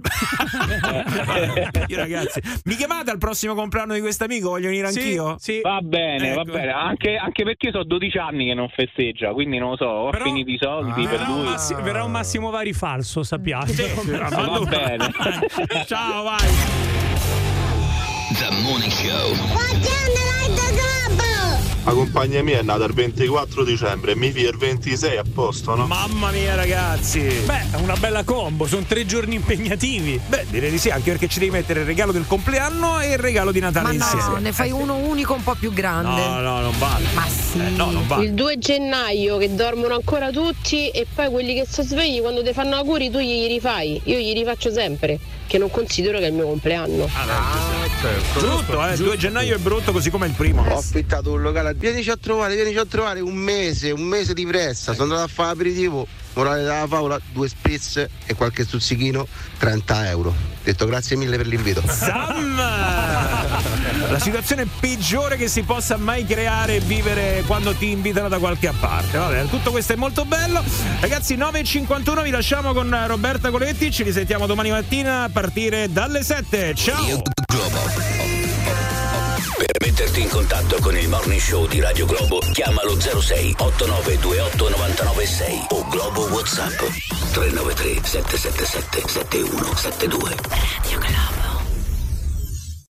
Io, ragazzi, mi chiamate al prossimo compleanno di questo amico? Voglio venire Sì, anch'io? sì. Va bene, Ecco. va bene. Anche, anche perché so 12 anni che non festeggia, quindi non lo so, ho Però- finito i soldi Ah. per Verrà un, lui. massi- verrà un Massimo Vari falso, sappiate. Va bene. Ciao, vai. The Morning Show. La compagnia mia è nata il 24 dicembre e mi fia il 26 a posto, no? Mamma mia, ragazzi. Beh, è una bella combo, sono tre giorni impegnativi. Beh, direi di sì, anche perché ci devi mettere il regalo del compleanno e il regalo di Natale Ma no, insieme. ne fai uno unico un po' più grande. No, no, non vale. Ma sì. Eh, no, non vale. Il 2 gennaio che dormono ancora tutti e poi quelli che sono svegli quando ti fanno auguri tu gli rifai. Io gli rifaccio sempre, che non considero che è il mio compleanno. Brutto, eh. Il 2 gennaio è brutto così come il primo. Ho affittato un locale, vienici a trovare, vienici a trovare un mese, un mese di pressa. Sono andato a fare aperitivo, morale della favola, due spezze e qualche stuzzichino, 30 euro. Detto grazie mille per l'invito. Sam! La situazione peggiore che si possa mai creare e vivere quando ti invitano da qualche parte. Vabbè, tutto questo è molto bello. Ragazzi, 9.51 vi lasciamo con Roberta Coletti. Ci risentiamo domani mattina a partire dalle 7. Ciao! Metterti in contatto con il Morning Show di Radio Globo, chiamalo 06 8928 996 o Globo WhatsApp 393 777 7172. Radio Globo.